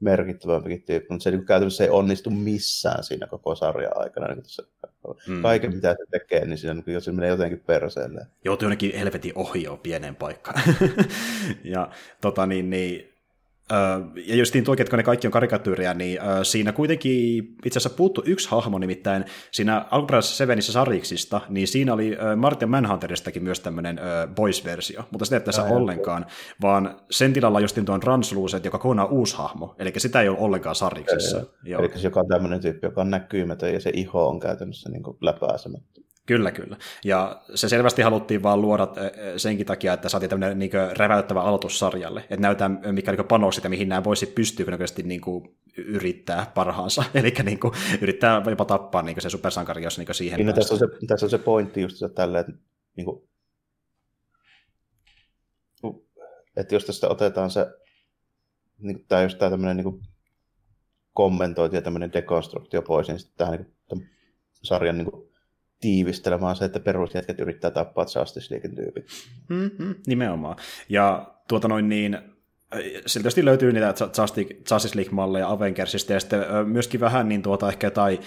merkittävämpikin tyyppi, mutta se niin käytännössä ei onnistu missään siinä koko sarjan aikana. Niin tässä, mm. Kaiken mitä se tekee, niin siinä niin, se menee jotenkin perseelle. Joutuu jonnekin helvetin ohjoon pieneen paikkaan. ja tota niin, niin ja justiin tuokin, että kun ne kaikki on karikatyyriä, niin siinä kuitenkin itse asiassa puuttu yksi hahmo, nimittäin siinä alkuperäisessä Sevenissä sarjiksista, niin siinä oli Martin Manhunteristakin myös tämmöinen boys-versio, mutta sitä ei tässä ollenkaan, vaan sen tilalla justiin tuon Translucent, joka kokonaan uusi hahmo, eli sitä ei ole ollenkaan sarjiksessa. Eli se joka on tämmöinen tyyppi, joka on näkymätön ja se iho on käytännössä niin läpääsemättä. Kyllä, kyllä. Ja se selvästi haluttiin vaan luoda senkin takia, että saatiin tämmöinen niin räväyttävä aloitus sarjalle. Että näytetään, mikä niin panokset ja mihin nämä voisi pystyä näköisesti niin kuin, yrittää parhaansa. Eli niin kuin, yrittää jopa tappaa niin se supersankari, jos niin siihen niin, no, tässä, on se, tässä on se pointti just se tälle, että, niin kuin, että jos tästä otetaan se, niin, tai jos tämä tämmöinen niin kuin, kommentointi ja tämmöinen dekonstruktio pois, niin sitten tähän niin sarjan niin kuin, tiivistelemään se, että perusjätkät yrittää tappaa Justice League tyypit. Mm-hmm, nimenomaan. Ja tuota noin niin, sieltä tietysti löytyy niitä Justice League-malleja Avengersista ja sitten myöskin vähän niin tuota ehkä tai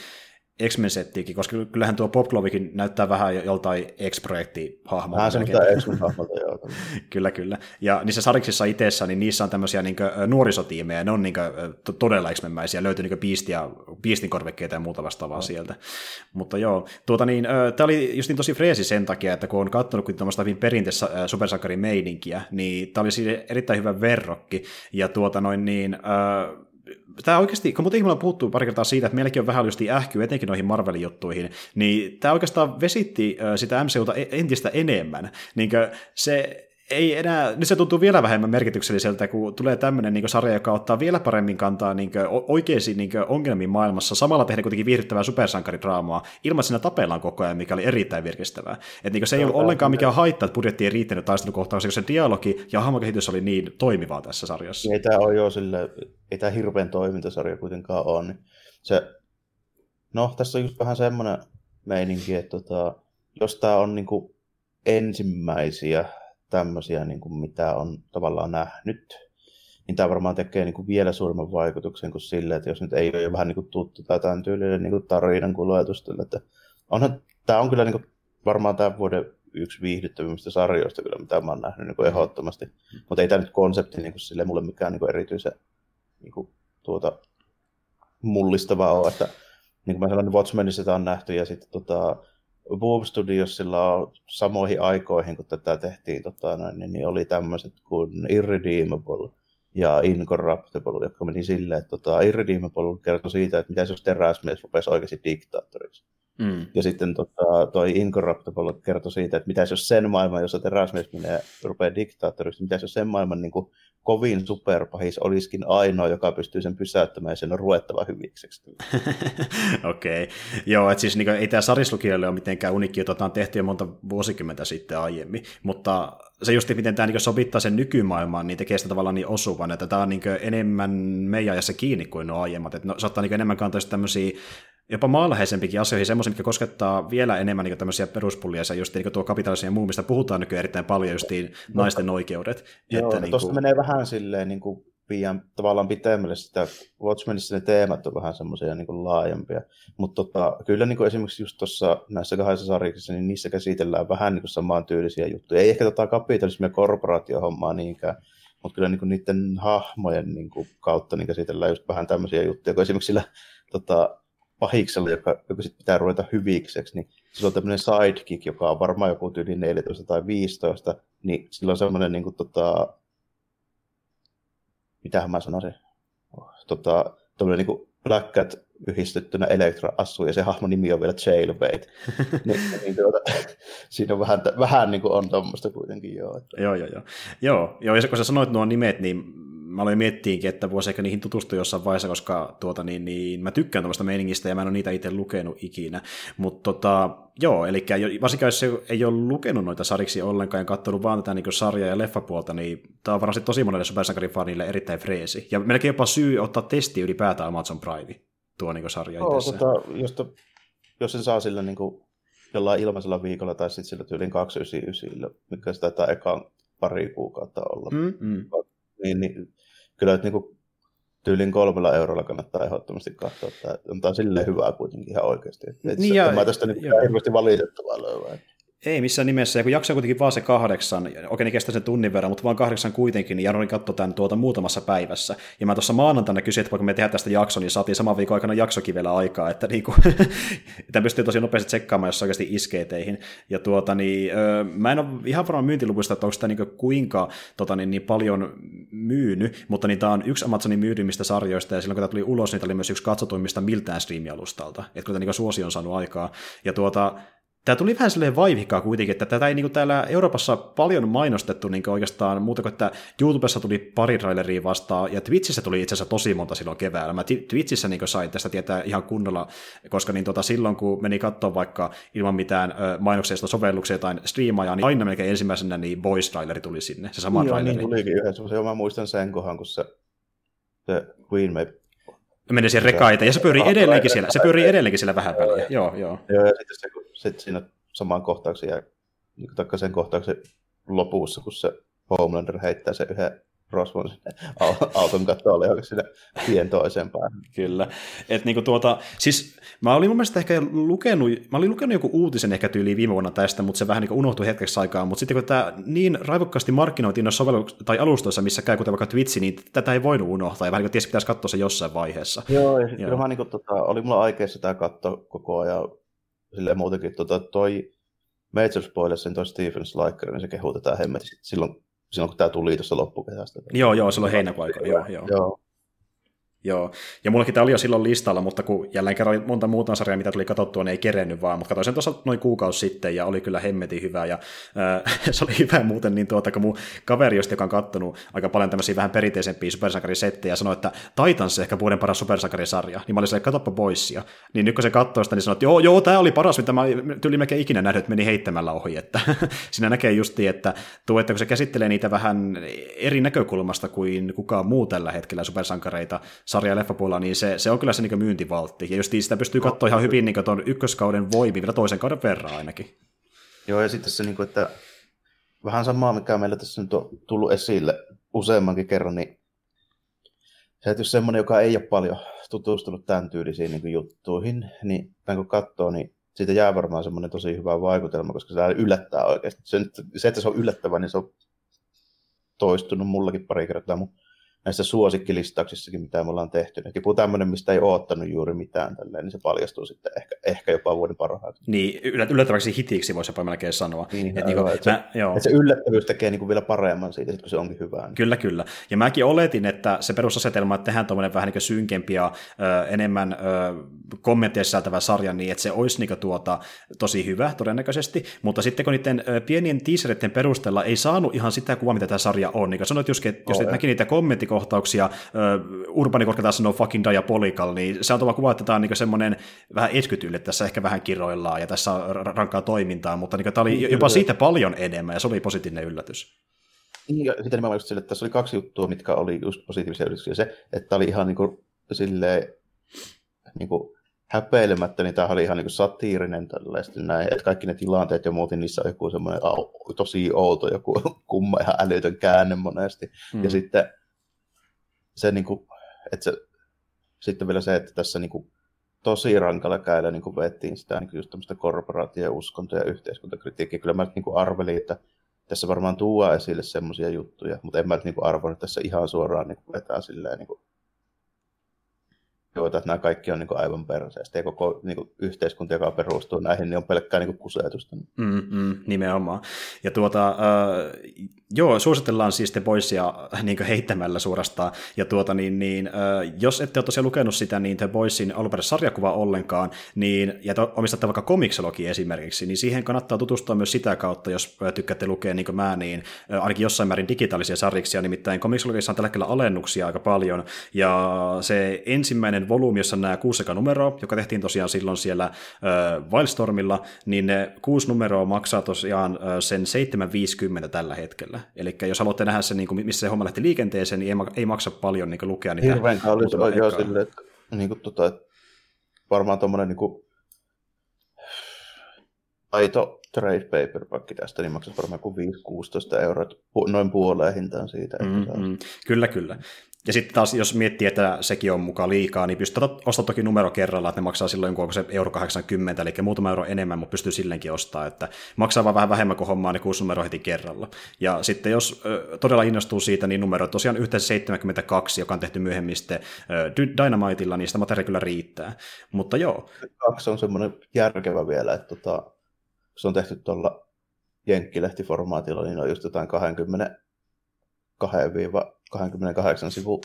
X-Men-settiäkin, koska kyllähän tuo Popglovikin näyttää vähän joltain X-projekti-hahmolta. Vähän semmoista X-Men-hahmolta, joo. kyllä, kyllä. Ja niissä sariksissa itsessä, niin niissä on tämmöisiä niin nuorisotiimejä, ne on niin kuin, todella X-Men-mäisiä, löytyy niin biistia, biistin korvekkeita ja muuta vastaavaa no. sieltä. Mutta joo, tuota niin, tämä oli just niin tosi freesi sen takia, että kun on katsonut kuin tuommoista hyvin perinteistä supersankarin meininkiä, niin tämä oli erittäin hyvä verrokki, ja tuota noin niin, äh, tämä oikeasti, kun muuten ihmillä puhuttu pari kertaa siitä, että meilläkin on vähän just ähkyä etenkin noihin Marvelin juttuihin, niin tämä oikeastaan vesitti sitä MCUta e-, entistä enemmän. Niin se ei enää, nyt se tuntuu vielä vähemmän merkitykselliseltä, kun tulee tämmöinen niin sarja, joka ottaa vielä paremmin kantaa niin kuin, oikeisiin niin kuin, ongelmiin maailmassa, samalla tehdä kuitenkin viihdyttävää supersankaridraamaa, ilman että siinä tapellaan koko ajan, mikä oli erittäin virkistävää. Et, niin kuin, se ei ollut ollenkaan mikään haitta, että budjetti ei riittänyt taistelukohtaukseen, koska se dialogi ja hahmokehitys oli niin toimivaa tässä sarjassa. Ei tämä ole jo sille, ei tämä hirveän toimintasarja kuitenkaan ole. Niin se, no, tässä on just vähän semmoinen meininki, että tota, jos tämä on niin kuin ensimmäisiä tämmöisiä, niin kuin mitä on tavallaan nähnyt, niin tämä varmaan tekee niin kuin vielä suuremman vaikutuksen kuin sille, että jos nyt ei ole jo vähän niin kuin tuttu tai tämän tyylinen niin kuin tarinan kuljetustille. Että onhan, tämä on kyllä niin kuin varmaan tämän vuoden yksi viihdyttävimmistä sarjoista kyllä, mitä mä oon nähnyt niin kuin ehdottomasti. Mutta ei tämä nyt konsepti niin kuin sille mulle mikään niin kuin erityisen niin kuin, tuota, mullistava ole. Että, niin kuin mä sanoin, niin Watchmenissa sitä on nähty ja sitten tota, Boom Studiosilla on samoihin aikoihin, kun tätä tehtiin, tota, niin, niin oli tämmöiset kuin Irredeemable ja Incorruptible, jotka meni silleen, että tota, Irredeemable kertoi siitä, että mitä jos teräsmies rupesi oikeasti diktaattoriksi. Mm. Ja sitten tota, toi Incorruptible kertoi siitä, että mitä jos sen maailman, jossa teräsmies menee, rupeaa diktaattoriksi, mitä jos sen maailman niin kuin, kovin superpahis olisikin ainoa, joka pystyy sen pysäyttämään ja sen on ruettava hyviksi. Okei. Okay. Joo, että siis niin kuin, ei tämä sarislukijoille ole mitenkään unikki, jota on tehty jo monta vuosikymmentä sitten aiemmin, mutta se just, miten tämä niin sovittaa sen nykymaailmaan, niin tekee sitä tavallaan niin osuvan, että tämä on niin enemmän meidän ajassa kiinni kuin nuo aiemmat. Että no, saattaa niin enemmän kantaa tämmöisiä jopa maanläheisempikin asioihin, semmoisia, mitkä koskettaa vielä enemmän niin tämmöisiä peruspullia, ja just niin tuo kapitalismin ja muu, mistä puhutaan nykyään erittäin paljon, just naisten oikeudet. Joo, että, niin kuin... menee vähän silleen niin kuin pian tavallaan pitemmälle sitä, Watchmenissa ne teemat on vähän semmoisia niin kuin laajempia, mutta tota, kyllä niin kuin esimerkiksi just tuossa näissä kahdessa sarjassa, niin niissä käsitellään vähän niin kuin samaan tyylisiä juttuja. Ei ehkä tota kapitalismia ja korporaatiohommaa niinkään, mutta kyllä niin kuin niiden hahmojen niin kuin kautta niin käsitellään just vähän tämmöisiä juttuja, kun esimerkiksi sillä tota, pahiksella, joka, joka sit pitää ruveta hyvikseksi, niin sillä on tämmöinen sidekick, joka on varmaan joku tyyli 14 tai 15, niin sillä on semmoinen niin kuin, tota, mitähän mä sanoisin, tota, tämmöinen niin kuin Black Cat yhdistettynä Elektra asuu ja se hahmon nimi on vielä Jailbait. niin, niin tuota, siinä on vähän, vähän niin kuin on tuommoista kuitenkin joo. Että... Joo, joo, joo. Joo, joo ja kun sä sanoit nuo nimet, niin mä aloin miettiinkin, että voisi ehkä niihin tutustua jossain vaiheessa, koska tuota, niin, niin, mä tykkään tuosta meiningistä ja mä en ole niitä itse lukenut ikinä. Mutta tota, joo, eli varsinkin jos ei ole lukenut noita sariksi ollenkaan ja katsonut vaan tätä niin sarjaa ja leffapuolta, niin tämä on varmasti tosi monelle supersankarifanille erittäin freesi. Ja melkein jopa syy ottaa testi ylipäätään Amazon Prime, tuo niin sarja itse. Tota, jos, to, jos sen saa sillä niin kuin jollain ilmaisella viikolla tai sitten sillä tyylin 299, mikä sitä taitaa ekaan pari kuukautta olla. Mm, mm. Niin, niin, kyllä että niin tyylin kolmella eurolla kannattaa ehdottomasti katsoa. Tämä on silleen hyvää kuitenkin ihan oikeasti. Et niin ja, mä tästä niin hirveästi valitettavaa löyvää. Ei missään nimessä, ja kun jakso on kuitenkin vaan se kahdeksan, okei niin kestää sen tunnin verran, mutta vaan kahdeksan kuitenkin, niin Jaroni katsoi tämän tuota muutamassa päivässä. Ja mä tuossa maanantaina kysyin, että voiko me tehdä tästä jakson, niin saatiin saman viikon aikana jaksokin vielä aikaa, että niinku, tämä pystyy tosi nopeasti tsekkaamaan, jos oikeasti iskee teihin. Ja tuota, niin, öö, mä en ole ihan varma myyntiluvuista, että onko tämä niinku kuinka tota, niin, niin paljon myynyt, mutta niin tämä on yksi Amazonin myydymistä sarjoista, ja silloin kun tämä tuli ulos, niin tämä oli myös yksi katsotuimmista miltään striimialustalta, että kun tämä niin suosio on saanut aikaa. Ja tuota, Tämä tuli vähän silleen vaivihkaa kuitenkin, että tätä ei niin kuin täällä Euroopassa paljon mainostettu niin oikeastaan muuta kuin, että YouTubessa tuli pari traileria vastaan, ja Twitchissä tuli itse asiassa tosi monta silloin keväällä. Mä Twitchissä niin sain tästä tietää ihan kunnolla, koska niin tota, silloin kun meni katsoa vaikka ilman mitään mainoksia sovelluksia tai striimaa, niin aina melkein ensimmäisenä niin voice traileri tuli sinne, se sama Joo, traileri. niin tulikin yhdessä, mä muistan sen kohan, kun se, se Queen May meni siihen rekaita, ja se pyörii edelleenkin siellä, se pyörii edelleenkin siellä vähän väliä, joo, joo. Joo, ja sitten se, kun sit siinä samaan kohtauksen ja niin sen kohtauksen lopussa, kun se Homelander heittää sen yhden rosvon auton kattoon johonkin sinne tien toiseen päähän. Kyllä. Et niinku tuota, siis mä olin mun mielestä ehkä lukenut, mä olin lukenut joku uutisen ehkä tyyliin viime vuonna tästä, mutta se vähän niin unohtui hetkeksi aikaa, mutta sitten kun tämä niin raivokkaasti markkinoitiin noissa sovelluksissa tai alustoissa, missä käy kuten vaikka Twitch, niin tätä ei voinut unohtaa, ja vähän niin kuin ties pitäisi katsoa se jossain vaiheessa. Joo, ja sitten mä niin kuin, tota, oli mulla aikeissa tämä katto koko ajan, silleen muutenkin tota, toi Major Spoilers, sen toi Stephen Slacker, niin se kehuu tätä hemmetisti silloin, silloin kun tämä tuli tuossa loppukesästä. Joo, joo, silloin heinäkuun joo, joo. joo. Joo, ja mullakin tämä oli jo silloin listalla, mutta kun jälleen kerran monta muuta sarjaa, mitä tuli katsottua, niin ei kerennyt vaan, mutta katsoin sen tuossa noin kuukausi sitten, ja oli kyllä hemmetin hyvä, ja äh, se oli hyvä muuten, niin tuota, kun mun kaveri, joka on kattonut aika paljon tämmöisiä vähän perinteisempiä supersankarisettejä, sanoi, että Titans ehkä vuoden paras supersankarisarja, niin mä olin silleen, katoppa boissia. Niin nyt kun se katsoi sitä, niin sanoi, että joo, joo, tämä oli paras, mitä mä tyyli melkein ikinä nähnyt, että meni heittämällä ohi, että siinä näkee justi, että tuo, että kun se käsittelee niitä vähän eri näkökulmasta kuin kukaan muu tällä hetkellä supersankareita, sarja- ja leffapuolella, niin se, se on kyllä se niin myyntivaltti. Ja just sitä pystyy katsoa ihan hyvin niin tuon ykköskauden voimi vielä toisen kauden verran ainakin. Joo, ja sitten se, niin kuin, että vähän samaa, mikä meillä tässä nyt on tullut esille useammankin kerran, niin se, että jos semmoinen, joka ei ole paljon tutustunut tämän tyylisiin niin juttuihin, niin tämän kun katsoo, niin siitä jää varmaan semmoinen tosi hyvä vaikutelma, koska se yllättää oikeasti. Se, se että se on yllättävä, niin se on toistunut mullakin pari kertaa mun näissä suosikkilistauksissakin, mitä me ollaan tehty. Niin joku tämmöinen, mistä ei oottanut juuri mitään, tälleen, niin se paljastuu sitten ehkä, ehkä jopa vuoden parhaaksi. Niin, yllättäväksi hitiksi voisi jopa melkein sanoa. Niin, että, niin kuin, että, mä, se, joo. että se yllättävyys tekee niin kuin vielä paremman siitä, kun se onkin hyvää. Niin. Kyllä, kyllä. Ja mäkin oletin, että se perusasetelma, että tehdään tuommoinen vähän niin synkempi ja ö, enemmän ö, kommentteja sisältävä sarja, niin että se olisi niin tuota, tosi hyvä todennäköisesti, mutta sitten kun niiden ö, pienien teaseritten perusteella ei saanut ihan sitä kuvaa, mitä tämä sarja on, niin kuin sanoit että jos oh, näki niitä kommentti kohtauksia, Urbani Korka taas sanoo fucking diabolical, niin se on tuolla kuva, että tämä on niin semmoinen vähän että tässä ehkä vähän kiroillaan ja tässä on rankkaa toimintaa, mutta niin tämä oli niin, jopa siitä paljon enemmän ja se oli positiivinen yllätys. Niin, ja sitten nimenomaan just sille, että tässä oli kaksi juttua, mitkä oli just positiivisia yllätyksiä. Se, että oli ihan niin kuin, silleen, niin kuin, häpeilemättä, niin tämä oli ihan niin satiirinen tällaista näin, että kaikki ne tilanteet ja muuten niissä on joku semmoinen tosi outo, joku kumma ihan älytön käänne monesti. Mm. Ja sitten se, niin kuin, että se, sitten vielä se, että tässä niin kuin, tosi rankalla käillä niin vettiin sitä niin just tämmöistä korporaatio-uskonto- ja yhteiskuntakritiikkiä. Kyllä mä niin kuin arvelin, että tässä varmaan tuo esille semmoisia juttuja, mutta en mä niin arvoin, että tässä ihan suoraan niin kuin vetää silleen niin kuin, joita, että nämä kaikki on niin kuin aivan perseestä ja koko niin kuin yhteiskunta, joka perustuu näihin, niin on pelkkää niin kuin kusetusta. Mm, mm, nimenomaan. Ja tuota, äh, Joo, suositellaan siis The Boysia niin heittämällä suorastaan. Ja tuota, niin, niin, äh, jos ette ole tosiaan lukenut sitä, niin The Boysin alunperäinen sarjakuva ollenkaan, niin, ja omistatte vaikka komiksologi esimerkiksi, niin siihen kannattaa tutustua myös sitä kautta, jos tykkäätte lukea niin kuin mä, niin äh, ainakin jossain määrin digitaalisia sarjiksia, nimittäin komiksologissa on tällä hetkellä alennuksia aika paljon, ja se ensimmäinen volyymi, jossa on nämä kuusi numeroa, joka tehtiin tosiaan silloin siellä äh, Wildstormilla, niin ne kuusi numeroa maksaa tosiaan äh, sen 750 tällä hetkellä. Eli jos haluatte nähdä sen, niin kuin, missä se homma lähti liikenteeseen, niin ei, ei maksa paljon niin lukea niitä. Hirveän kallis on jo sille, että, niin kuin, tota, että varmaan tuommoinen niin kuin, aito trade paperback tästä, niin maksaisi varmaan kuin 5-16 euroa, noin puoleen hintaan siitä. Mm-hmm. Kyllä, kyllä. Ja sitten taas, jos miettii, että sekin on mukaan liikaa, niin pystyy ostamaan toki numero kerralla, että ne maksaa silloin, kun onko se euro 80, eli muutama euro enemmän, mutta pystyy silleenkin ostamaan, että maksaa vaan vähän vähemmän kuin hommaa, niin kuusi numero heti kerralla. Ja sitten jos ö, todella innostuu siitä, niin numero tosiaan yhteensä 72, joka on tehty myöhemmin sitten Dynamiteilla, niin sitä materiaalia kyllä riittää. Mutta joo. Kaksi on semmoinen järkevä vielä, että tota, se on tehty tuolla jenkkilehtiformaatilla, niin on just jotain 20 28 sivu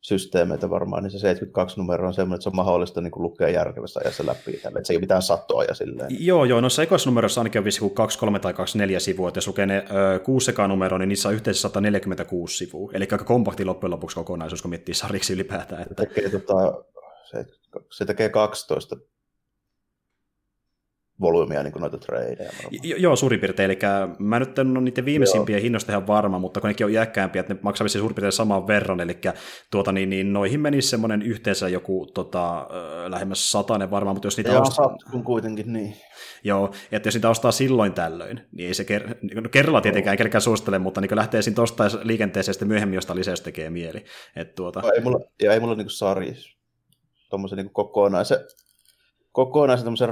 systeemeitä varmaan, niin se 72 numero on semmoinen, että se on mahdollista niin kuin lukea järkevässä ajassa läpi, tälle, että se ei ole mitään sattoa ja silleen. Joo, joo, noissa numerossa ainakin on vissi 23 tai 24 sivua, että jos lukee ne ö, kuusi numero, niin niissä on yhteensä 146 sivua, eli aika kompakti loppujen lopuksi kokonaisuus, kun miettii sarjiksi ylipäätään. Että... Se, tekee, tota, se, se tekee 12 volyymia niin noita tradeja. Joo, suurin piirtein. Eli mä nyt en ole niiden viimeisimpiä Joo. hinnoista ihan varma, mutta kun nekin on iäkkäämpiä, että ne maksaa suurin piirtein saman verran, eli tuota, niin, niin noihin menisi semmoinen yhteensä joku tota, lähemmäs satainen varmaan, mutta jos niitä Joo, ostaa... kun kuitenkin niin. Joo, että jos niitä ostaa silloin tällöin, niin ei se ker- no kerralla tietenkään kerkään suosittele, mutta niin lähtee siinä tuosta liikenteeseen sitten myöhemmin, josta lisäys tekee mieli. Et tuota... ei mulla, ja ei mulla niin sarjissa tuommoisen niin kokonaisen kokonaisen tämmöisen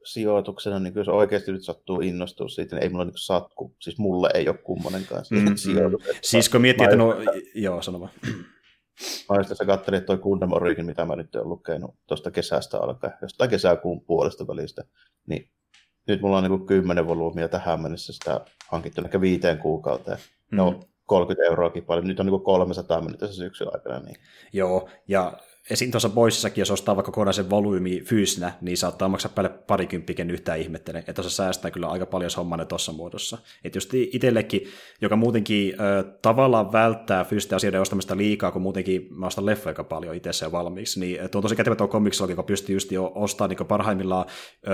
Roni-sijoituksena, niin jos oikeasti nyt sattuu innostua siitä, niin ei mulla niin satku. Siis mulle ei ole kummonenkaan mm, sijoitus. Mm. Siis kun miettii, että no, joo, sano vaan. Mä just tässä katselin, että toi Gundam Origin, mitä mä nyt olen lukenut tuosta kesästä alkaen, jostain kesäkuun puolesta välistä, niin nyt mulla on niin kymmenen volyymia tähän mennessä sitä hankittu ehkä viiteen kuukauteen. Mm. No, 30 euroakin paljon. Nyt on niin 300 mennyt tässä syksyn aikana. Niin. Joo, ja esim. tuossa Boississakin, jos ostaa vaikka kokonaisen volyymi fyysinä, niin saattaa maksaa päälle parikymppiken yhtään ihmettele. Että tuossa säästää kyllä aika paljon, hommaa tuossa muodossa. Että just itsellekin, joka muutenkin ö, tavallaan välttää fyysisten asioiden ostamista liikaa, kun muutenkin mä ostan leffoja aika paljon itse jo valmiiksi, niin tuo on tosi kätevä tuo komiksologi, joka pystyy just jo ostamaan niin parhaimmillaan ö,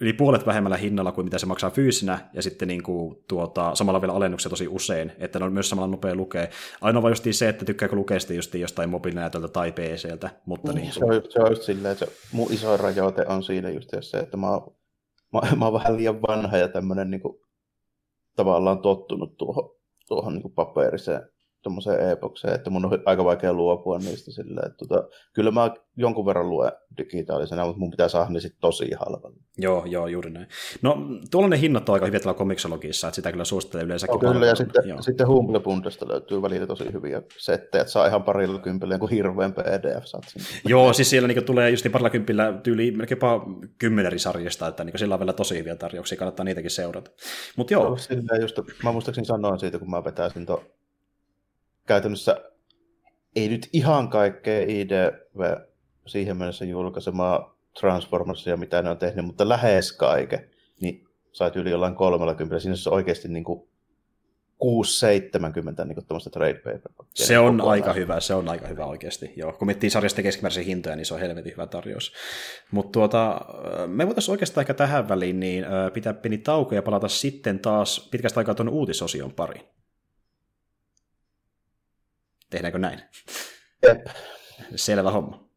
yli puolet vähemmällä hinnalla kuin mitä se maksaa fyysinä, ja sitten niin kuin, tuota, samalla vielä alennuksia tosi usein, että ne on myös samalla nopea lukea. Ainoa vaan just se, että tykkääkö lukea sitten just jostain mobiilinäytöltä tai PCltä. Mutta niin, niin, se, on, se on just silleen, että se, mun iso rajoite on siinä just se, että mä, mä, mä oon vähän liian vanha ja tämmöinen niin kuin, tavallaan tottunut tuohon, tuohon niin kuin paperiseen tuommoiseen epokseen, että mun on aika vaikea luopua niistä sillä, että tota, kyllä mä jonkun verran luen digitaalisena, mutta mun pitää saada ne sitten tosi halvalla. Joo, joo, juuri näin. No, tuolla ne hinnat on aika hyviä tuolla komiksologissa, että sitä kyllä suosittelee yleensäkin. No, kyllä, ja sitten, joo. sitten Humble löytyy välillä tosi hyviä settejä, että saa ihan parilla kympillä kuin hirveän pdf saat Joo, siis siellä niin tulee just parilla kympillä tyyli melkein jopa kymmenen sarjasta, että niin sillä on vielä tosi hyviä tarjouksia, kannattaa niitäkin seurata. Mutta joo. No, just, mä muistaakseni sanoin siitä, kun mä vetäisin tuon käytännössä ei nyt ihan kaikkea IDV siihen mennessä julkaisemaa Transformersia, mitä ne on tehnyt, mutta lähes kaiken, niin sait yli jollain 30. Siinä on oikeasti niin kuin 6-70 niin trade paper. Se on aika hyvä, se on aika hyvä oikeasti. Joo, kun miettii sarjasta keskimääräisiä hintoja, niin se on helvetin hyvä tarjous. Mutta tuota, me voitaisiin oikeastaan ehkä tähän väliin niin pitää pieni tauko ja palata sitten taas pitkästä aikaa tuon uutisosion pariin. Tehdäänkö näin? Jep. Selvä homma.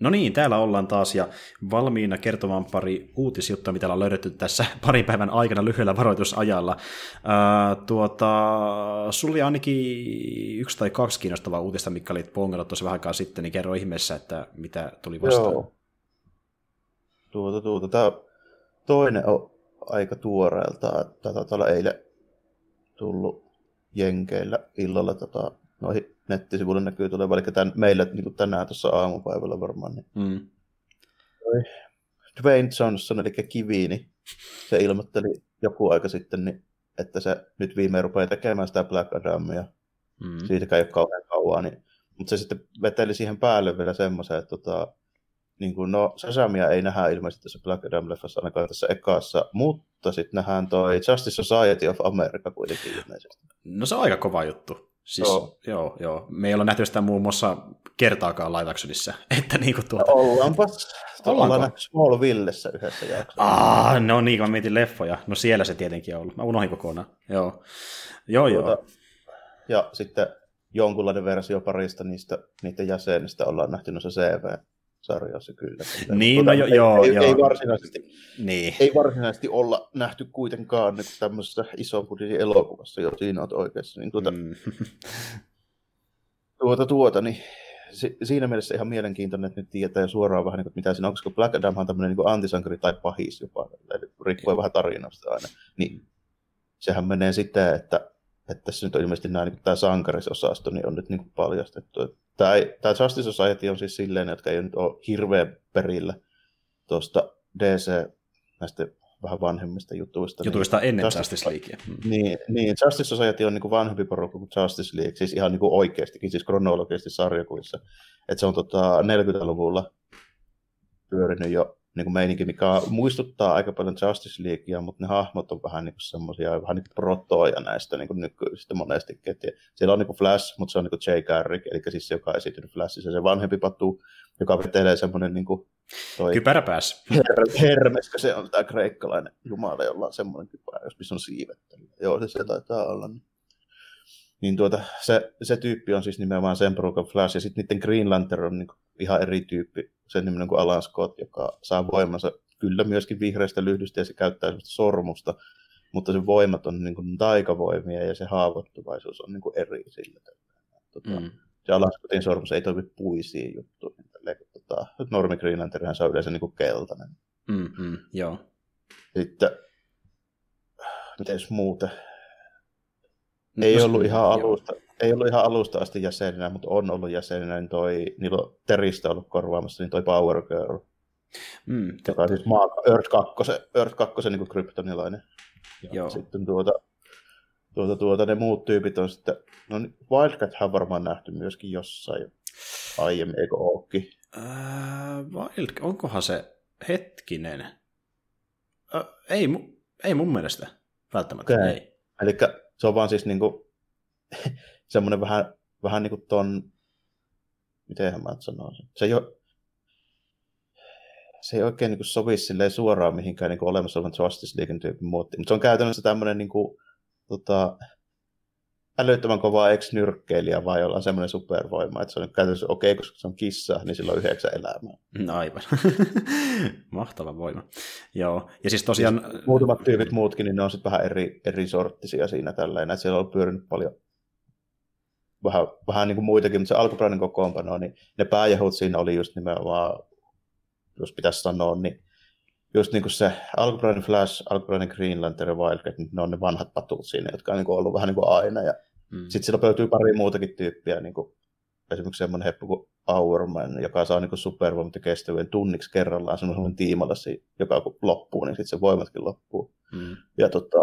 No niin, täällä ollaan taas ja valmiina kertomaan pari uutisjuttua, mitä on löydetty tässä parin päivän aikana lyhyellä varoitusajalla. Ää, tuota, sulla ainakin yksi tai kaksi kiinnostavaa uutista, mikä olit pongannut tuossa vähän aikaa sitten, niin kerro ihmeessä, että mitä tuli vastaan. Joo. Tuota, tuota. Tämä toinen on aika tuoreelta. Tätä on eilen tullut Jenkeillä illalla tota, noihin nettisivuille näkyy tulevan, eli tämän, meillä niin tänään tuossa aamupäivällä varmaan. Niin. Mm. Dwayne Johnson, eli Kiviini, se ilmoitteli joku aika sitten, niin, että se nyt viimein rupeaa tekemään sitä Black Adamia. Mm. Siitäkään ei ole kauhean kauan, niin, mutta se sitten veteli siihen päälle vielä semmoisen, että tota, niin kuin, no Sasamia ei nähdä ilmeisesti tässä Black Adam-leffassa ainakaan tässä ekassa, mutta sitten nähdään toi Justice Society of America kuitenkin ilmeisesti. No se on aika kova juttu. Siis, joo. joo, joo. Me ei olla nähty sitä muun muassa kertaakaan live actionissa. Että niin kuin tuota... No, ollaanpas. Ollaan nähty Smallvillessä yhdessä jaksossa. Ah, no niin, kun mä mietin leffoja. No siellä se tietenkin on ollut. Mä unohdin kokonaan. Joo, joo, tuota, joo. Ja sitten jonkunlainen versio parista niistä, niiden jäsenistä ollaan nähty noissa CV sarjassa kyllä. Niin, tuota, no jo, joo, ei, joo. Ei varsinaisesti, niin. ei varsinaisesti olla nähty kuitenkaan niin tämmöisessä iso budjetin elokuvassa, jo siinä olet oikeassa. Niin tuota, mm. tuota, tuota, niin si, siinä mielessä ihan mielenkiintoinen, että nyt tietää suoraan vähän, niin kuin, mitä siinä on, koska Black Adam on tämmöinen niin antisankari tai pahis jopa, eli riippuen vähän tarinasta aina. Niin sehän menee sitä, että että tässä nyt on ilmeisesti nämä, niin tämä sankarisosasto niin on nyt niin kuin paljastettu. Tämä, tämä Justice Society on siis silleen, jotka ei nyt ole hirveän perillä tuosta DC näistä vähän vanhemmista jutuista. Jutuista niin, ennen Justice, Justice Leaguea. Mm. Niin, niin, Justice Society on niin kuin vanhempi porukka kuin Justice League, siis ihan niin kuin oikeastikin, siis kronologisesti sarjakuvissa. Että se on tota 40-luvulla pyörinyt jo niin kuin meininki, mikä muistuttaa aika paljon Justice Leaguea, mutta ne hahmot on vähän niin semmoisia vähän niin protoja näistä niin nykyisistä monestikin. Et siellä on niin kuin Flash, mutta se on niin kuin Jay Garrick, eli siis se, joka on esiintynyt Flashissa, se vanhempi patu, joka vetelee semmoinen niin kuin toi Kypäräpääs. Her- Hermes, se on tämä kreikkalainen jumala, jolla on semmoinen kypärä, jos missä on siivet. Joo, se, se taitaa olla. Niin niin tuota, se, se, tyyppi on siis nimenomaan sen porukan Flash, ja sitten niiden Green Lantern on niin ihan eri tyyppi, sen niminen kuin Alan Scott, joka saa voimansa kyllä myöskin vihreästä lyhdystä, ja se käyttää sellaista sormusta, mutta se voimat on niin kuin taikavoimia, ja se haavoittuvaisuus on niin kuin eri sillä. Tuota, mm. Se Alan Scottin sormus ei toimi puisiin juttuihin. Tota, normi Green Lantern se on yleensä niin kuin keltainen. Mm, mm, joo. Sitten, miten muuten? Ei no, ollut ihan alusta, ei ollut ihan alusta asti jäsenenä, mutta on ollut jäsenenä, niin toi, niillä on Teristä ollut korvaamassa, niin toi Power Girl. Mm, joka on siis maa, Earth 2, Earth 2 niin kuin kryptonilainen. Joo. Sitten tuota, tuota, tuota, ne muut tyypit on sitten, no niin, Wildcat-hän varmaan nähty myöskin jossain aiemmin, eikö ookin? Äh, Wild, onkohan se hetkinen? Äh, ei, ei mun mielestä välttämättä, okay. ei. Eli se on vaan siis niinku, semmoinen vähän, vähän niin kuin ton, mitenhän mä sanoisin, se ei ole, se ei oikein niin sovi suoraan mihinkään niin olemassa olevan Justice League tyypin muottiin, mutta se on käytännössä tämmöinen niin kuin, tota, älyttömän kova ex-nyrkkeilijä vai ollaan semmoinen supervoima, että se on käytännössä okei, okay, koska se on kissa, niin sillä on yhdeksän elämää. No aivan. Mahtava voima. Joo, ja siis tosiaan... Siis muutamat tyypit muutkin, niin ne on sitten vähän eri, eri sorttisia siinä tälleen, että siellä on pyörinyt paljon vähän, vähän niin kuin muitakin, mutta se alkuperäinen kokoonpano, niin ne pääjahut siinä oli just nimenomaan, jos pitäisi sanoa, niin just niin kuin se alkuperäinen Flash, alkuperäinen Green Lantern ja Wildcat, niin ne on ne vanhat patut siinä, jotka on niin kuin ollut vähän niin kuin aina. Ja mm. Sitten siellä löytyy pari muutakin tyyppiä, niin kuin esimerkiksi semmoinen heppu kuin Hourman, joka saa niin supervoimat ja kestävyyden tunniksi kerrallaan semmoinen tiimalla, joka kun loppuu, niin sitten se voimatkin loppuu. Mm. Ja tota,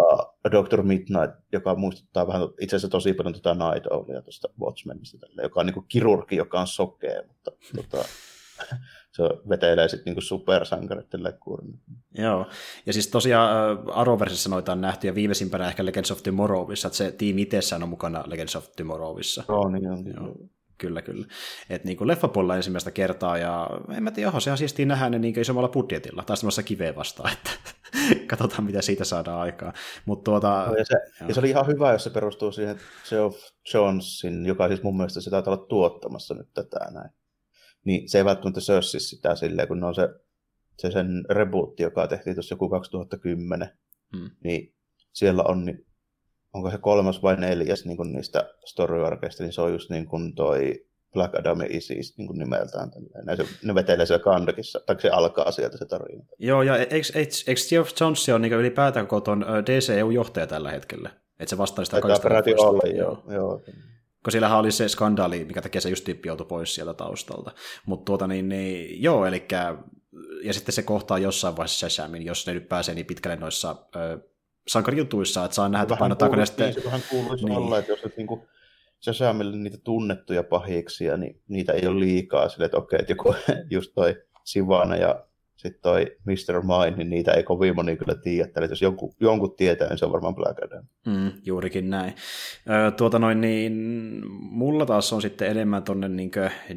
Dr. Midnight, joka muistuttaa vähän itse asiassa tosi paljon tota Night Owlia tuosta Watchmenista, tälle, joka on niin kirurgi, joka on sokea, mutta tota, se vetelee sitten niinku supersankareiden lekkuurin. Joo, ja siis tosiaan äh, Arrowversissa noita on nähty, ja viimeisimpänä ehkä Legends of Tomorrowissa, että se tiimi itsessään on mukana Legends of Tomorrowissa. Joo, niin on. Joo. Kyllä, kyllä. Että niin leffapuolella ensimmäistä kertaa, ja en mä tiedä, johon se on siistiä nähdä ne niin isommalla budjetilla, tämmöistä kiveä vastaan, että katsotaan, mitä siitä saadaan aikaa. Mut tuota, no, ja, se, ja se oli ihan hyvä, jos se perustuu siihen Geoff Jonesin, joka siis mun mielestä sitä olla tuottamassa nyt tätä näin niin se ei välttämättä sössi sitä silleen, kun on se, se sen rebootti, joka tehtiin tuossa joku 2010, hmm. niin siellä on, niin, onko se kolmas vai neljäs niin kuin niistä story niin se on just niin kuin toi Black Adam Isis niin kuin nimeltään. Tälleen. Se, ne vetelee siellä Kandakissa, tai se alkaa sieltä se tarina. Joo, ja eikö, eikö, Geoff Jones on niin ylipäätään koko tuon DCU-johtaja tällä hetkellä? Että se vastaa sitä kaikista. Olla, joo. joo kun siellähän oli se skandaali, mikä tekee se just tippi joutui pois sieltä taustalta. Mutta tuota niin, niin, joo, eli ja sitten se kohtaa jossain vaiheessa Shazamin, jos ne nyt pääsee niin pitkälle noissa ö, sankarijutuissa, että saa nähdä, että painottaako ne sitten... Se vähän kuuluisi niin. olla, että jos et niinku Shazamille niitä tunnettuja pahiksia, niin niitä ei ole liikaa sille, että okei, että joku just toi Sivana ja sitten toi Mr. Mine, niin niitä ei kovin moni kyllä tiedä. Eli jos jonkun, jonkun tietää, niin se on varmaan Black Adam. Mm, juurikin näin. Ö, tuota noin, niin mulla taas on sitten enemmän tuonne niin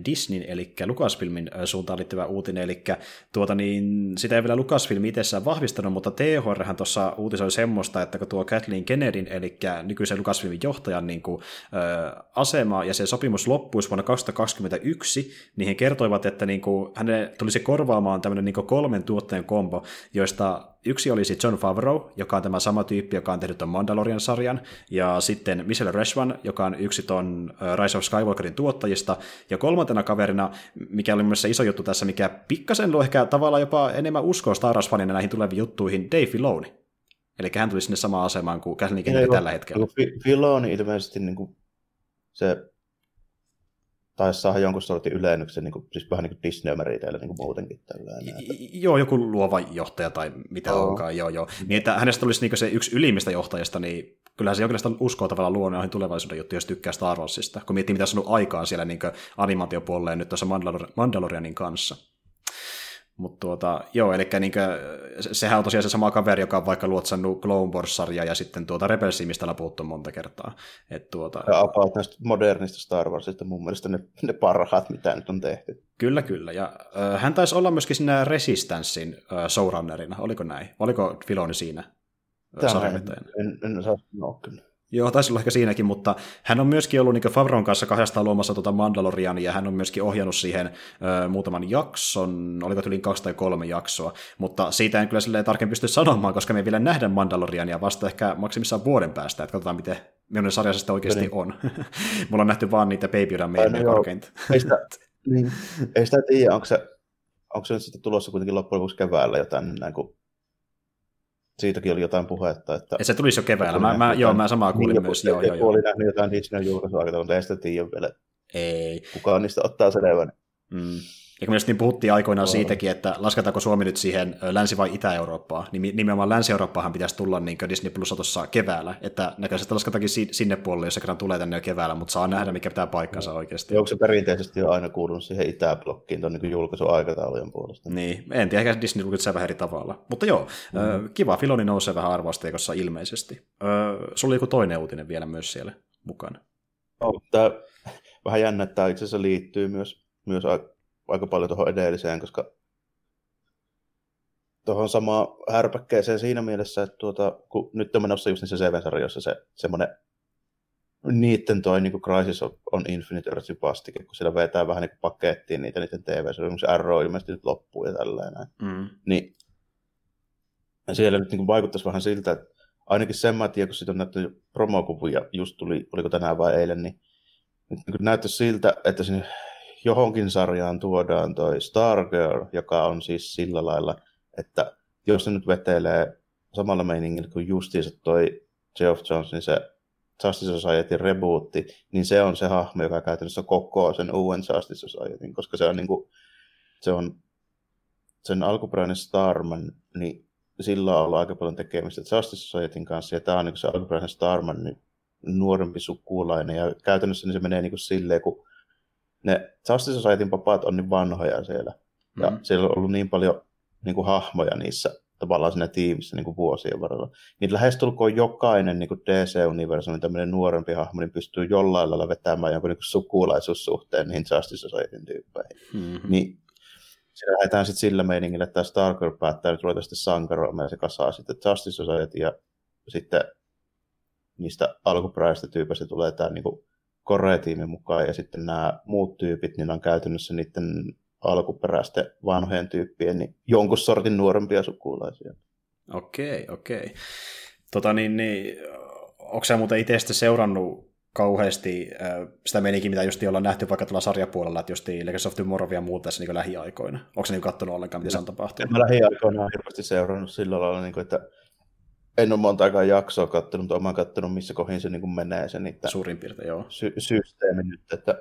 Disneyn, eli Lucasfilmin suuntaan liittyvä uutinen, eli tuota niin, sitä ei vielä Lucasfilm itsessään vahvistanut, mutta THR tuossa uutisoi semmoista, että kun tuo Kathleen Kennedyn, eli nykyisen Lucasfilmin johtajan niin kuin, ö, asema ja se sopimus loppuisi vuonna 2021, niin he kertoivat, että niin kuin, hänen tulisi korvaamaan tämmöinen niin kolmen tuottajan kombo, joista yksi olisi John Favreau, joka on tämä sama tyyppi, joka on tehnyt tuon Mandalorian-sarjan, ja sitten Michelle Reshwan, joka on yksi ton Rise of Skywalkerin tuottajista, ja kolmantena kaverina, mikä oli myös iso juttu tässä, mikä pikkasen luo ehkä tavallaan jopa enemmän uskoa Star Wars-fanina näihin tuleviin juttuihin, Dave Filoni. Eli hän tuli sinne samaan asemaan kuin Kathleen Kennedy tällä hetkellä. Filoni ilmeisesti niin kuin se taisi saada jonkun sortin ylennyksen, niin kuin, siis vähän niin kuin Disney-meriteillä niin kuin muutenkin. Tällainen. Joo, joku luova johtaja tai mitä oh. onkaan, joo, joo. Niin, että hänestä tulisi niin se yksi ylimmistä johtajista, niin kyllähän se jonkinlaista uskoa tavallaan luo noihin tulevaisuuden juttuja, jos tykkää Star Warsista, kun miettii, mitä on ollut aikaa siellä niin animaatiopuolelle nyt tuossa Mandalor- Mandalorianin kanssa. Mutta tuota, joo, eli niinkö, sehän on tosiaan se sama kaveri, joka on vaikka luotsannut Clone Wars-sarjaa ja sitten tuota Rebelsia, mistä ollaan puhuttu monta kertaa. Et tuota... Ja about näistä modernista Star Warsista mun mielestä ne, ne parhaat, mitä nyt on tehty. Kyllä, kyllä. Ja äh, hän taisi olla myöskin siinä Resistancein äh, showrunnerina, oliko näin? Oliko Filoni siinä? Tämä en, en, en saa sanoa kyllä. Joo, taisi olla ehkä siinäkin, mutta hän on myöskin ollut niin Favron kanssa kahdesta luomassa tuota Mandalorian, ja hän on myöskin ohjannut siihen ö, muutaman jakson, oliko yli kaksi tai kolme jaksoa, mutta siitä en kyllä tarkemmin pysty sanomaan, koska me ei vielä nähdä Mandaloriania vasta ehkä maksimissaan vuoden päästä, että katsotaan, miten millainen sarja se sitten oikeasti niin. on. Mulla on nähty vaan niitä Baby Yoda meidän no, korkeinta. Ei sitä, niin, ei sitä tiedä, onko se, onko se nyt sitten tulossa kuitenkin loppujen lopuksi keväällä jotain näin kuin siitäkin oli jotain puhetta. Että ja se tulisi jo keväällä. Mä, mä, joo, mä samaa kuulin niin, myös. Joo, joo, joo. oli nähnyt jotain Disneyn julkaisuaikataulua, mutta ei sitä tiedä vielä. Ei. Kukaan niistä ottaa selvän. Mm. Ja kun niin puhuttiin aikoinaan oh. siitäkin, että lasketaanko Suomi nyt siihen Länsi- vai Itä-Eurooppaan, niin nimenomaan Länsi-Eurooppaahan pitäisi tulla niin Disney Plus tuossa keväällä, että näköisesti lasketaankin sinne puolelle, jos se kerran tulee tänne jo keväällä, mutta saa nähdä, mikä pitää paikkansa no. oikeasti. Onko se perinteisesti on aina kuulunut siihen Itäblokkiin tuon niin julkaisuaikataulujen puolesta? Niin, en tiedä, ehkä Disney tulkitsee vähän eri tavalla. Mutta joo, mm. kiva, Filoni nousee vähän arvosteikossa ilmeisesti. Sulla oli joku toinen uutinen vielä myös siellä mukana. No, tämä vähän jännä, että tämä itse asiassa liittyy myös, myös aika paljon tuohon edelliseen, koska tuohon samaan härpäkkeeseen siinä mielessä, että tuota, kun nyt on menossa just niissä CV-sarjoissa se semmoinen niiden toi niin kuin Crisis on Infinite Earthin vastike, kun siellä vetää vähän niin pakettiin niitä niiden TV-sarjoja, Arrow ilmeisesti nyt loppuu ja tällainen. Mm. Niin siellä nyt niin vaikuttaisi vähän siltä, että ainakin sen mä tiedän, kun siitä on näyttänyt promokuvia, just tuli, oliko tänään vai eilen, niin, niin näyttäisi siltä, että sinne johonkin sarjaan tuodaan toi Stargirl, joka on siis sillä lailla, että jos se nyt vetelee samalla meiningillä kuin justiinsa toi Geoff Jones, niin se Justice Society rebootti, niin se on se hahmo, joka käytännössä koko sen uuden Justice Societyn, koska se on, niin kuin, se on sen alkuperäinen Starman, niin sillä on ollut aika paljon tekemistä Justice Societyn kanssa, ja tämä on niin se alkuperäinen Starman, niin nuorempi sukulainen, ja käytännössä niin se menee niin kuin silleen, kun ne Justice Societyn papat on niin vanhoja siellä. Ja mm. siellä on ollut niin paljon niin kuin, hahmoja niissä tavallaan siinä tiimissä niin kuin vuosien varrella. Niin lähestulkoon jokainen niin DC-universumin tämmöinen nuorempi hahmo niin pystyy jollain lailla vetämään jonkun niin kuin sukulaisuussuhteen niihin Justice Societyn tyyppeihin. Mm-hmm. Niin se lähdetään sitten sillä meiningillä, että tämä Stargirl päättää nyt ruveta sitten sankaroimaan ja se kasaa sitten Justice Society ja sitten niistä alkuperäisistä tyypeistä tulee tämä niin kuin Korea-tiimin mukaan, ja sitten nämä muut tyypit, niin on käytännössä niiden alkuperäisten vanhojen tyyppien niin jonkun sortin nuorempia sukulaisia. Okei, okei. Tota niin, niin onko sä muuten itse seurannut kauheasti sitä menikin, mitä just ollaan nähty vaikka tuolla sarjapuolella, että just Legacy of Tomorrow ja muuta tässä niin lähiaikoina. Onko se niin katsonut ollenkaan, mitä se on tapahtunut? En mä lähiaikoina hirveästi seurannut sillä lailla, niin kuin, että en ole monta aikaa jaksoa kattonut, mutta olen katsonut, missä kohin se niin menee se niitä Suurin piirtein, joo. Sy- systeemi nyt, että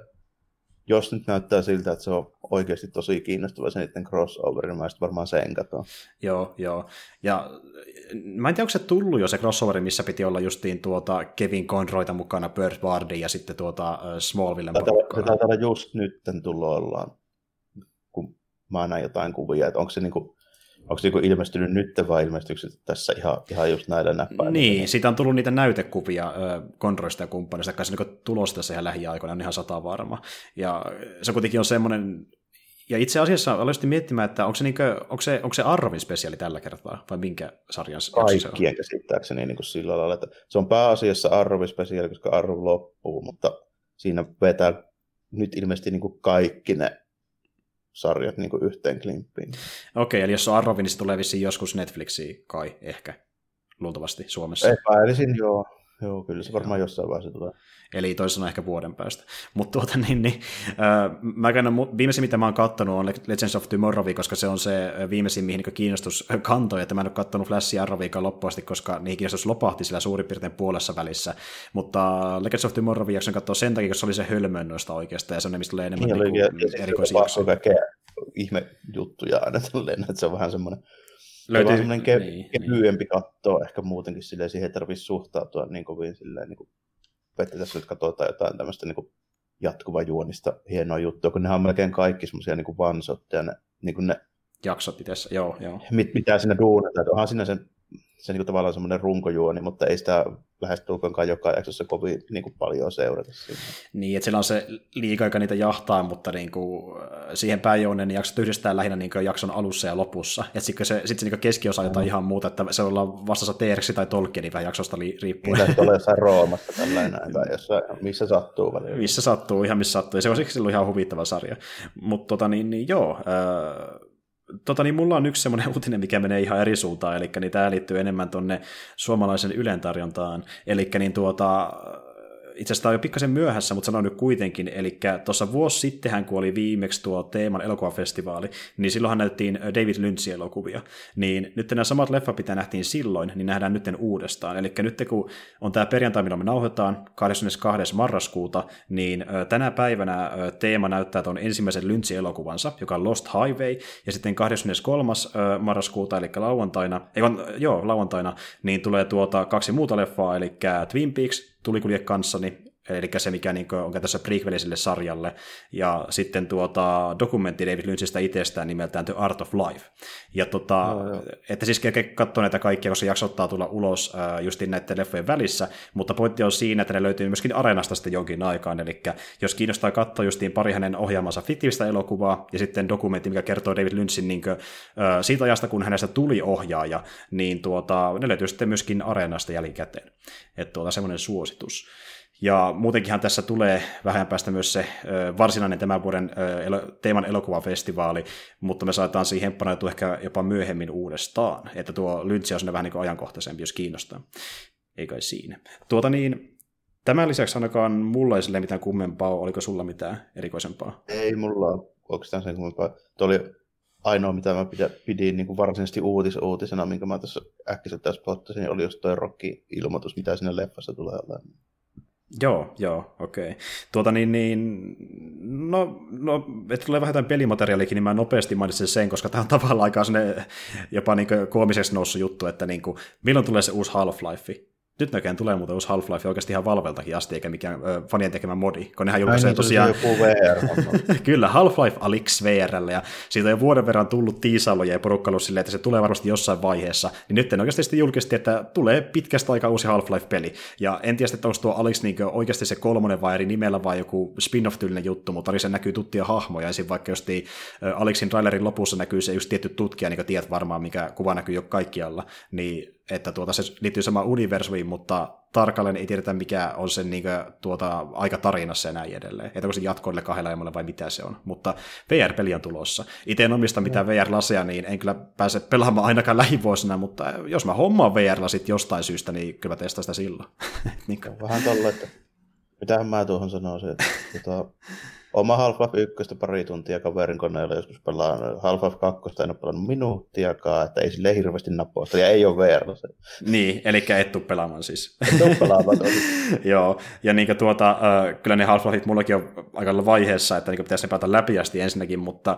jos nyt näyttää siltä, että se on oikeasti tosi kiinnostava se niiden crossover, niin mä varmaan sen katon. Joo, joo. Ja mä en tiedä, onko se tullut jo se crossoveri, missä piti olla justiin tuota Kevin Conroyta mukana, Bird Bardin ja sitten tuota Smallvillen porukkaa. Taitaa olla just nyt tullut ollaan, kun mä näin jotain kuvia, että onko se niinku Onko se niin ilmestynyt nyt vai ilmestyykö tässä ihan, ihan just näillä näppäillä? Niin, siitä on tullut niitä näytekuvia Conroista ja kumppanista, kai se niin tulossa tässä ihan lähiaikoina, on ihan sata varma. Ja se kuitenkin on semmoinen, ja itse asiassa aloin miettimään, että onko se, niin kuin, onko se, onko se Arvin spesiaali tällä kertaa, vai minkä sarjan se on? Kaikkien käsittääkseni niin kuin sillä lailla, että se on pääasiassa Arvin spesiaali, koska Arv loppuu, mutta siinä vetää nyt ilmeisesti niin kuin kaikki ne sarjat niin kuin yhteen klimppiin. Okei, eli jos on Arrovi, niin se tulee vissiin joskus Netflixiin kai ehkä, luultavasti Suomessa. Epäilisin, joo. Joo, kyllä se varmaan jossain vaiheessa tulee. Eli toisena ehkä vuoden päästä. Mutta tuota, niin, niin, äh, mä käyn, viimeisin, mitä mä oon kattonut, on Legends of Tomorrow, koska se on se viimeisin, mihin niin kiinnostus kantoi, että mä en ole kattonut Flashia Arroviikaa loppuasti, koska niihin kiinnostus lopahti sillä suurin piirtein puolessa välissä. Mutta Legends of Tomorrow jakson katsoa sen takia, koska se oli se hölmönnoista oikeastaan, ja se on ne, mistä tulee enemmän niin, niin kuin, erikoisia jaksoja. ihme juttuja aina tälleen, että se on vähän semmoinen Löytyy, se on semmoinen ke- niin, kevyempi niin. katto ehkä muutenkin silleen, siihen ei tarvitse suhtautua niin kovin silleen, niin kuin, että tässä nyt katsotaan jotain tämmöistä niin kuin jatkuva juonista hienoa juttua, kun ne on melkein kaikki semmoisia niin vansotteja, ne, niin kuin ne jaksot itse, joo, joo. Mit, mitä siinä duunataan, onhan siinä sen se niin tavallaan semmoinen runkojuoni, mutta ei sitä lähestulkoonkaan joka jaksossa kovin niin kuin paljon seurata. Siinä. Niin, että siellä on se liika, joka niitä jahtaa, mutta niin kuin, äh, siihen pääjooneen niin jaksot yhdistää lähinnä niin kuin jakson alussa ja lopussa. Ja sitten se, sit se niin keskiosa jotain mm. ihan muuta, että se ollaan vastassa Teerksi tai Tolkienin vähän jaksosta li- riippuen. Niin, tulee jossain Roomassa tällainen, tai jossain, missä sattuu välillä. Missä sattuu, ihan missä sattuu. Ja se on siksi ihan huvittava sarja. Mutta tota, niin, niin, joo, äh, tota, niin mulla on yksi semmoinen uutinen, mikä menee ihan eri suuntaan, eli niin tämä liittyy enemmän tuonne suomalaisen Ylen tarjontaan. Eli niin tuota, itse asiassa on jo pikkasen myöhässä, mutta sanon nyt kuitenkin, eli tuossa vuosi sittenhän, kun oli viimeksi tuo teeman elokuvafestivaali, niin silloinhan näyttiin David Lynchin elokuvia. Niin nyt nämä samat leffat, mitä nähtiin silloin, niin nähdään nyt uudestaan. Eli nyt kun on tämä perjantai, milloin me nauhoitetaan, 22. marraskuuta, niin tänä päivänä teema näyttää tuon ensimmäisen Lynchin elokuvansa, joka on Lost Highway, ja sitten 23. marraskuuta, eli lauantaina, ei joo, lauantaina, niin tulee tuota kaksi muuta leffaa, eli Twin Peaks, tulikulje kanssani, eli se mikä niin kuin, on tässä prequeliselle sarjalle, ja sitten tuota, dokumentti David Lynchistä itsestään nimeltään The Art of Life. Ja tota, no, että siis katsoo näitä kaikkia, koska jaksottaa tulla ulos äh, justin näiden leffojen välissä, mutta pointti on siinä, että ne löytyy myöskin Areenasta sitten jonkin aikaan, eli jos kiinnostaa katsoa justiin pari hänen ohjaamansa fiktiivistä elokuvaa, ja sitten dokumentti, mikä kertoo David Lynchin niin kuin, äh, siitä ajasta, kun hänestä tuli ohjaaja, niin tuota, ne löytyy sitten myöskin Areenasta jälkikäteen. Että tuota, semmoinen suositus. Ja muutenkinhan tässä tulee vähän päästä myös se varsinainen tämän vuoden teeman elokuvafestivaali, mutta me saadaan siihen paneutua ehkä jopa myöhemmin uudestaan, että tuo Lyntsi on vähän niin kuin ajankohtaisempi, jos kiinnostaa. Ei kai siinä. Tuota niin, tämän lisäksi ainakaan mulla ei sille mitään kummempaa, oliko sulla mitään erikoisempaa? Ei mulla ole oikeastaan sen kummempaa. Tuo oli ainoa, mitä mä pidin niin kuin varsinaisesti uutis-uutisena, minkä mä tässä äkkiseltä spottasin, oli just toi Rocky-ilmoitus, mitä sinne leffassa tulee olemaan. Joo, joo, okei. Tuota niin, niin, no, no että tulee vähän jotain pelimateriaalikin, niin mä nopeasti mainitsin sen, koska tämä on tavallaan aika jopa niin koomiseksi noussut juttu, että niin kuin, milloin tulee se uusi Half-Life? Nyt näköjään tulee muuten uusi Half-Life oikeasti ihan Valveltakin asti, eikä mikään ö, fanien tekemä modi, kun nehän julkaisee niin, tosiaan... Joku VR. Kyllä, Half-Life Alyx VRlle, ja siitä on jo vuoden verran tullut tiisailuja ja porukka silleen, että se tulee varmasti jossain vaiheessa, niin nyt oikeasti sitten julkisti, että tulee pitkästä aikaa uusi Half-Life-peli, ja en tiedä, että onko tuo Alyx niin oikeasti se kolmonen vai eri nimellä vai joku spin-off-tyylinen juttu, mutta se näkyy tuttia hahmoja, esim. vaikka jos Alyxin trailerin lopussa näkyy se just tietty tutkija, niin kuin tiedät varmaan, mikä kuva näkyy jo kaikkialla, niin että tuota, se liittyy samaan universumiin, mutta tarkalleen ei tiedetä, mikä on sen niin kuin, tuota, aika tarinassa ja näin edelleen. Että onko se jatkoille kahdella ajamalla vai mitä se on. Mutta VR-peli on tulossa. Itse en omista mitään VR-laseja, niin en kyllä pääse pelaamaan ainakaan lähivuosina, mutta jos mä hommaan VR-lasit jostain syystä, niin kyllä testaan sitä silloin. niin Vähän tolle, että mitähän mä tuohon sanoisin, että tuota, oma Half-Life 1 pari tuntia kaverin koneella joskus pelaan. Half-Life 2 en ole pelannut minuuttiakaan, että ei sille hirveästi nappoista ja ei ole VR. Niin, eli et tuu pelaamaan siis. Et pelaamaan Joo, ja niin tuota, kyllä ne Half-Lifeit mullakin on aika vaiheessa, että niin pitäisi ne pelata läpi asti ensinnäkin, mutta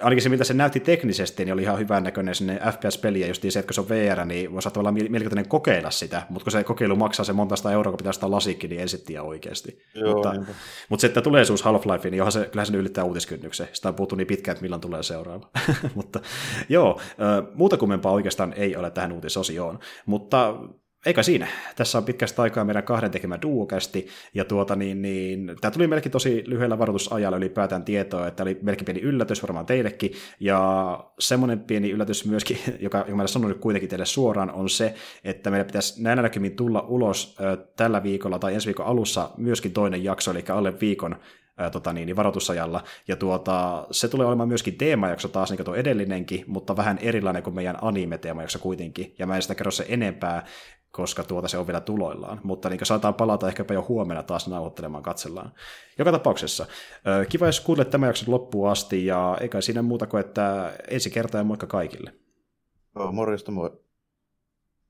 ainakin se, miltä se näytti teknisesti, niin oli ihan hyvän näköinen sinne FPS-peliä, just se, että kun se on VR, niin voisi tavallaan mielenkiintoinen kokeilla sitä, mutta kun se kokeilu maksaa se monta sitä euroa, kun pitää sitä lasikki, niin en sitten oikeasti. Joo, mutta, mutta se, että tulee suus Half-Life, niin johon se, kyllähän se yllättää uutiskynnyksen. Sitä on puhuttu niin pitkään, että milloin tulee seuraava. mutta joo, muuta kummempaa oikeastaan ei ole tähän uutisosioon. Mutta eikä siinä. Tässä on pitkästä aikaa meidän kahden tekemä duokästi, ja tuota niin, niin tämä tuli melkein tosi lyhyellä varoitusajalla ylipäätään tietoa, että oli melkein pieni yllätys varmaan teillekin, ja semmoinen pieni yllätys myöskin, joka, joka mä sanon nyt kuitenkin teille suoraan, on se, että meidän pitäisi näin näkymin tulla ulos ö, tällä viikolla tai ensi viikon alussa myöskin toinen jakso, eli alle viikon ää, tota niin, niin varoitusajalla. Ja tuota, se tulee olemaan myöskin teemajakso taas, niin kuin tuo edellinenkin, mutta vähän erilainen kuin meidän anime-teemajakso kuitenkin. Ja mä en sitä kerro se enempää, koska tuota se on vielä tuloillaan. Mutta niin saadaan palata ehkäpä jo huomenna taas nauhoittelemaan, katsellaan. Joka tapauksessa, kiva jos kuulet tämän jakson loppuun asti, ja eikä siinä muuta kuin, että ensi kertaa ja moikka kaikille. morjesta moi.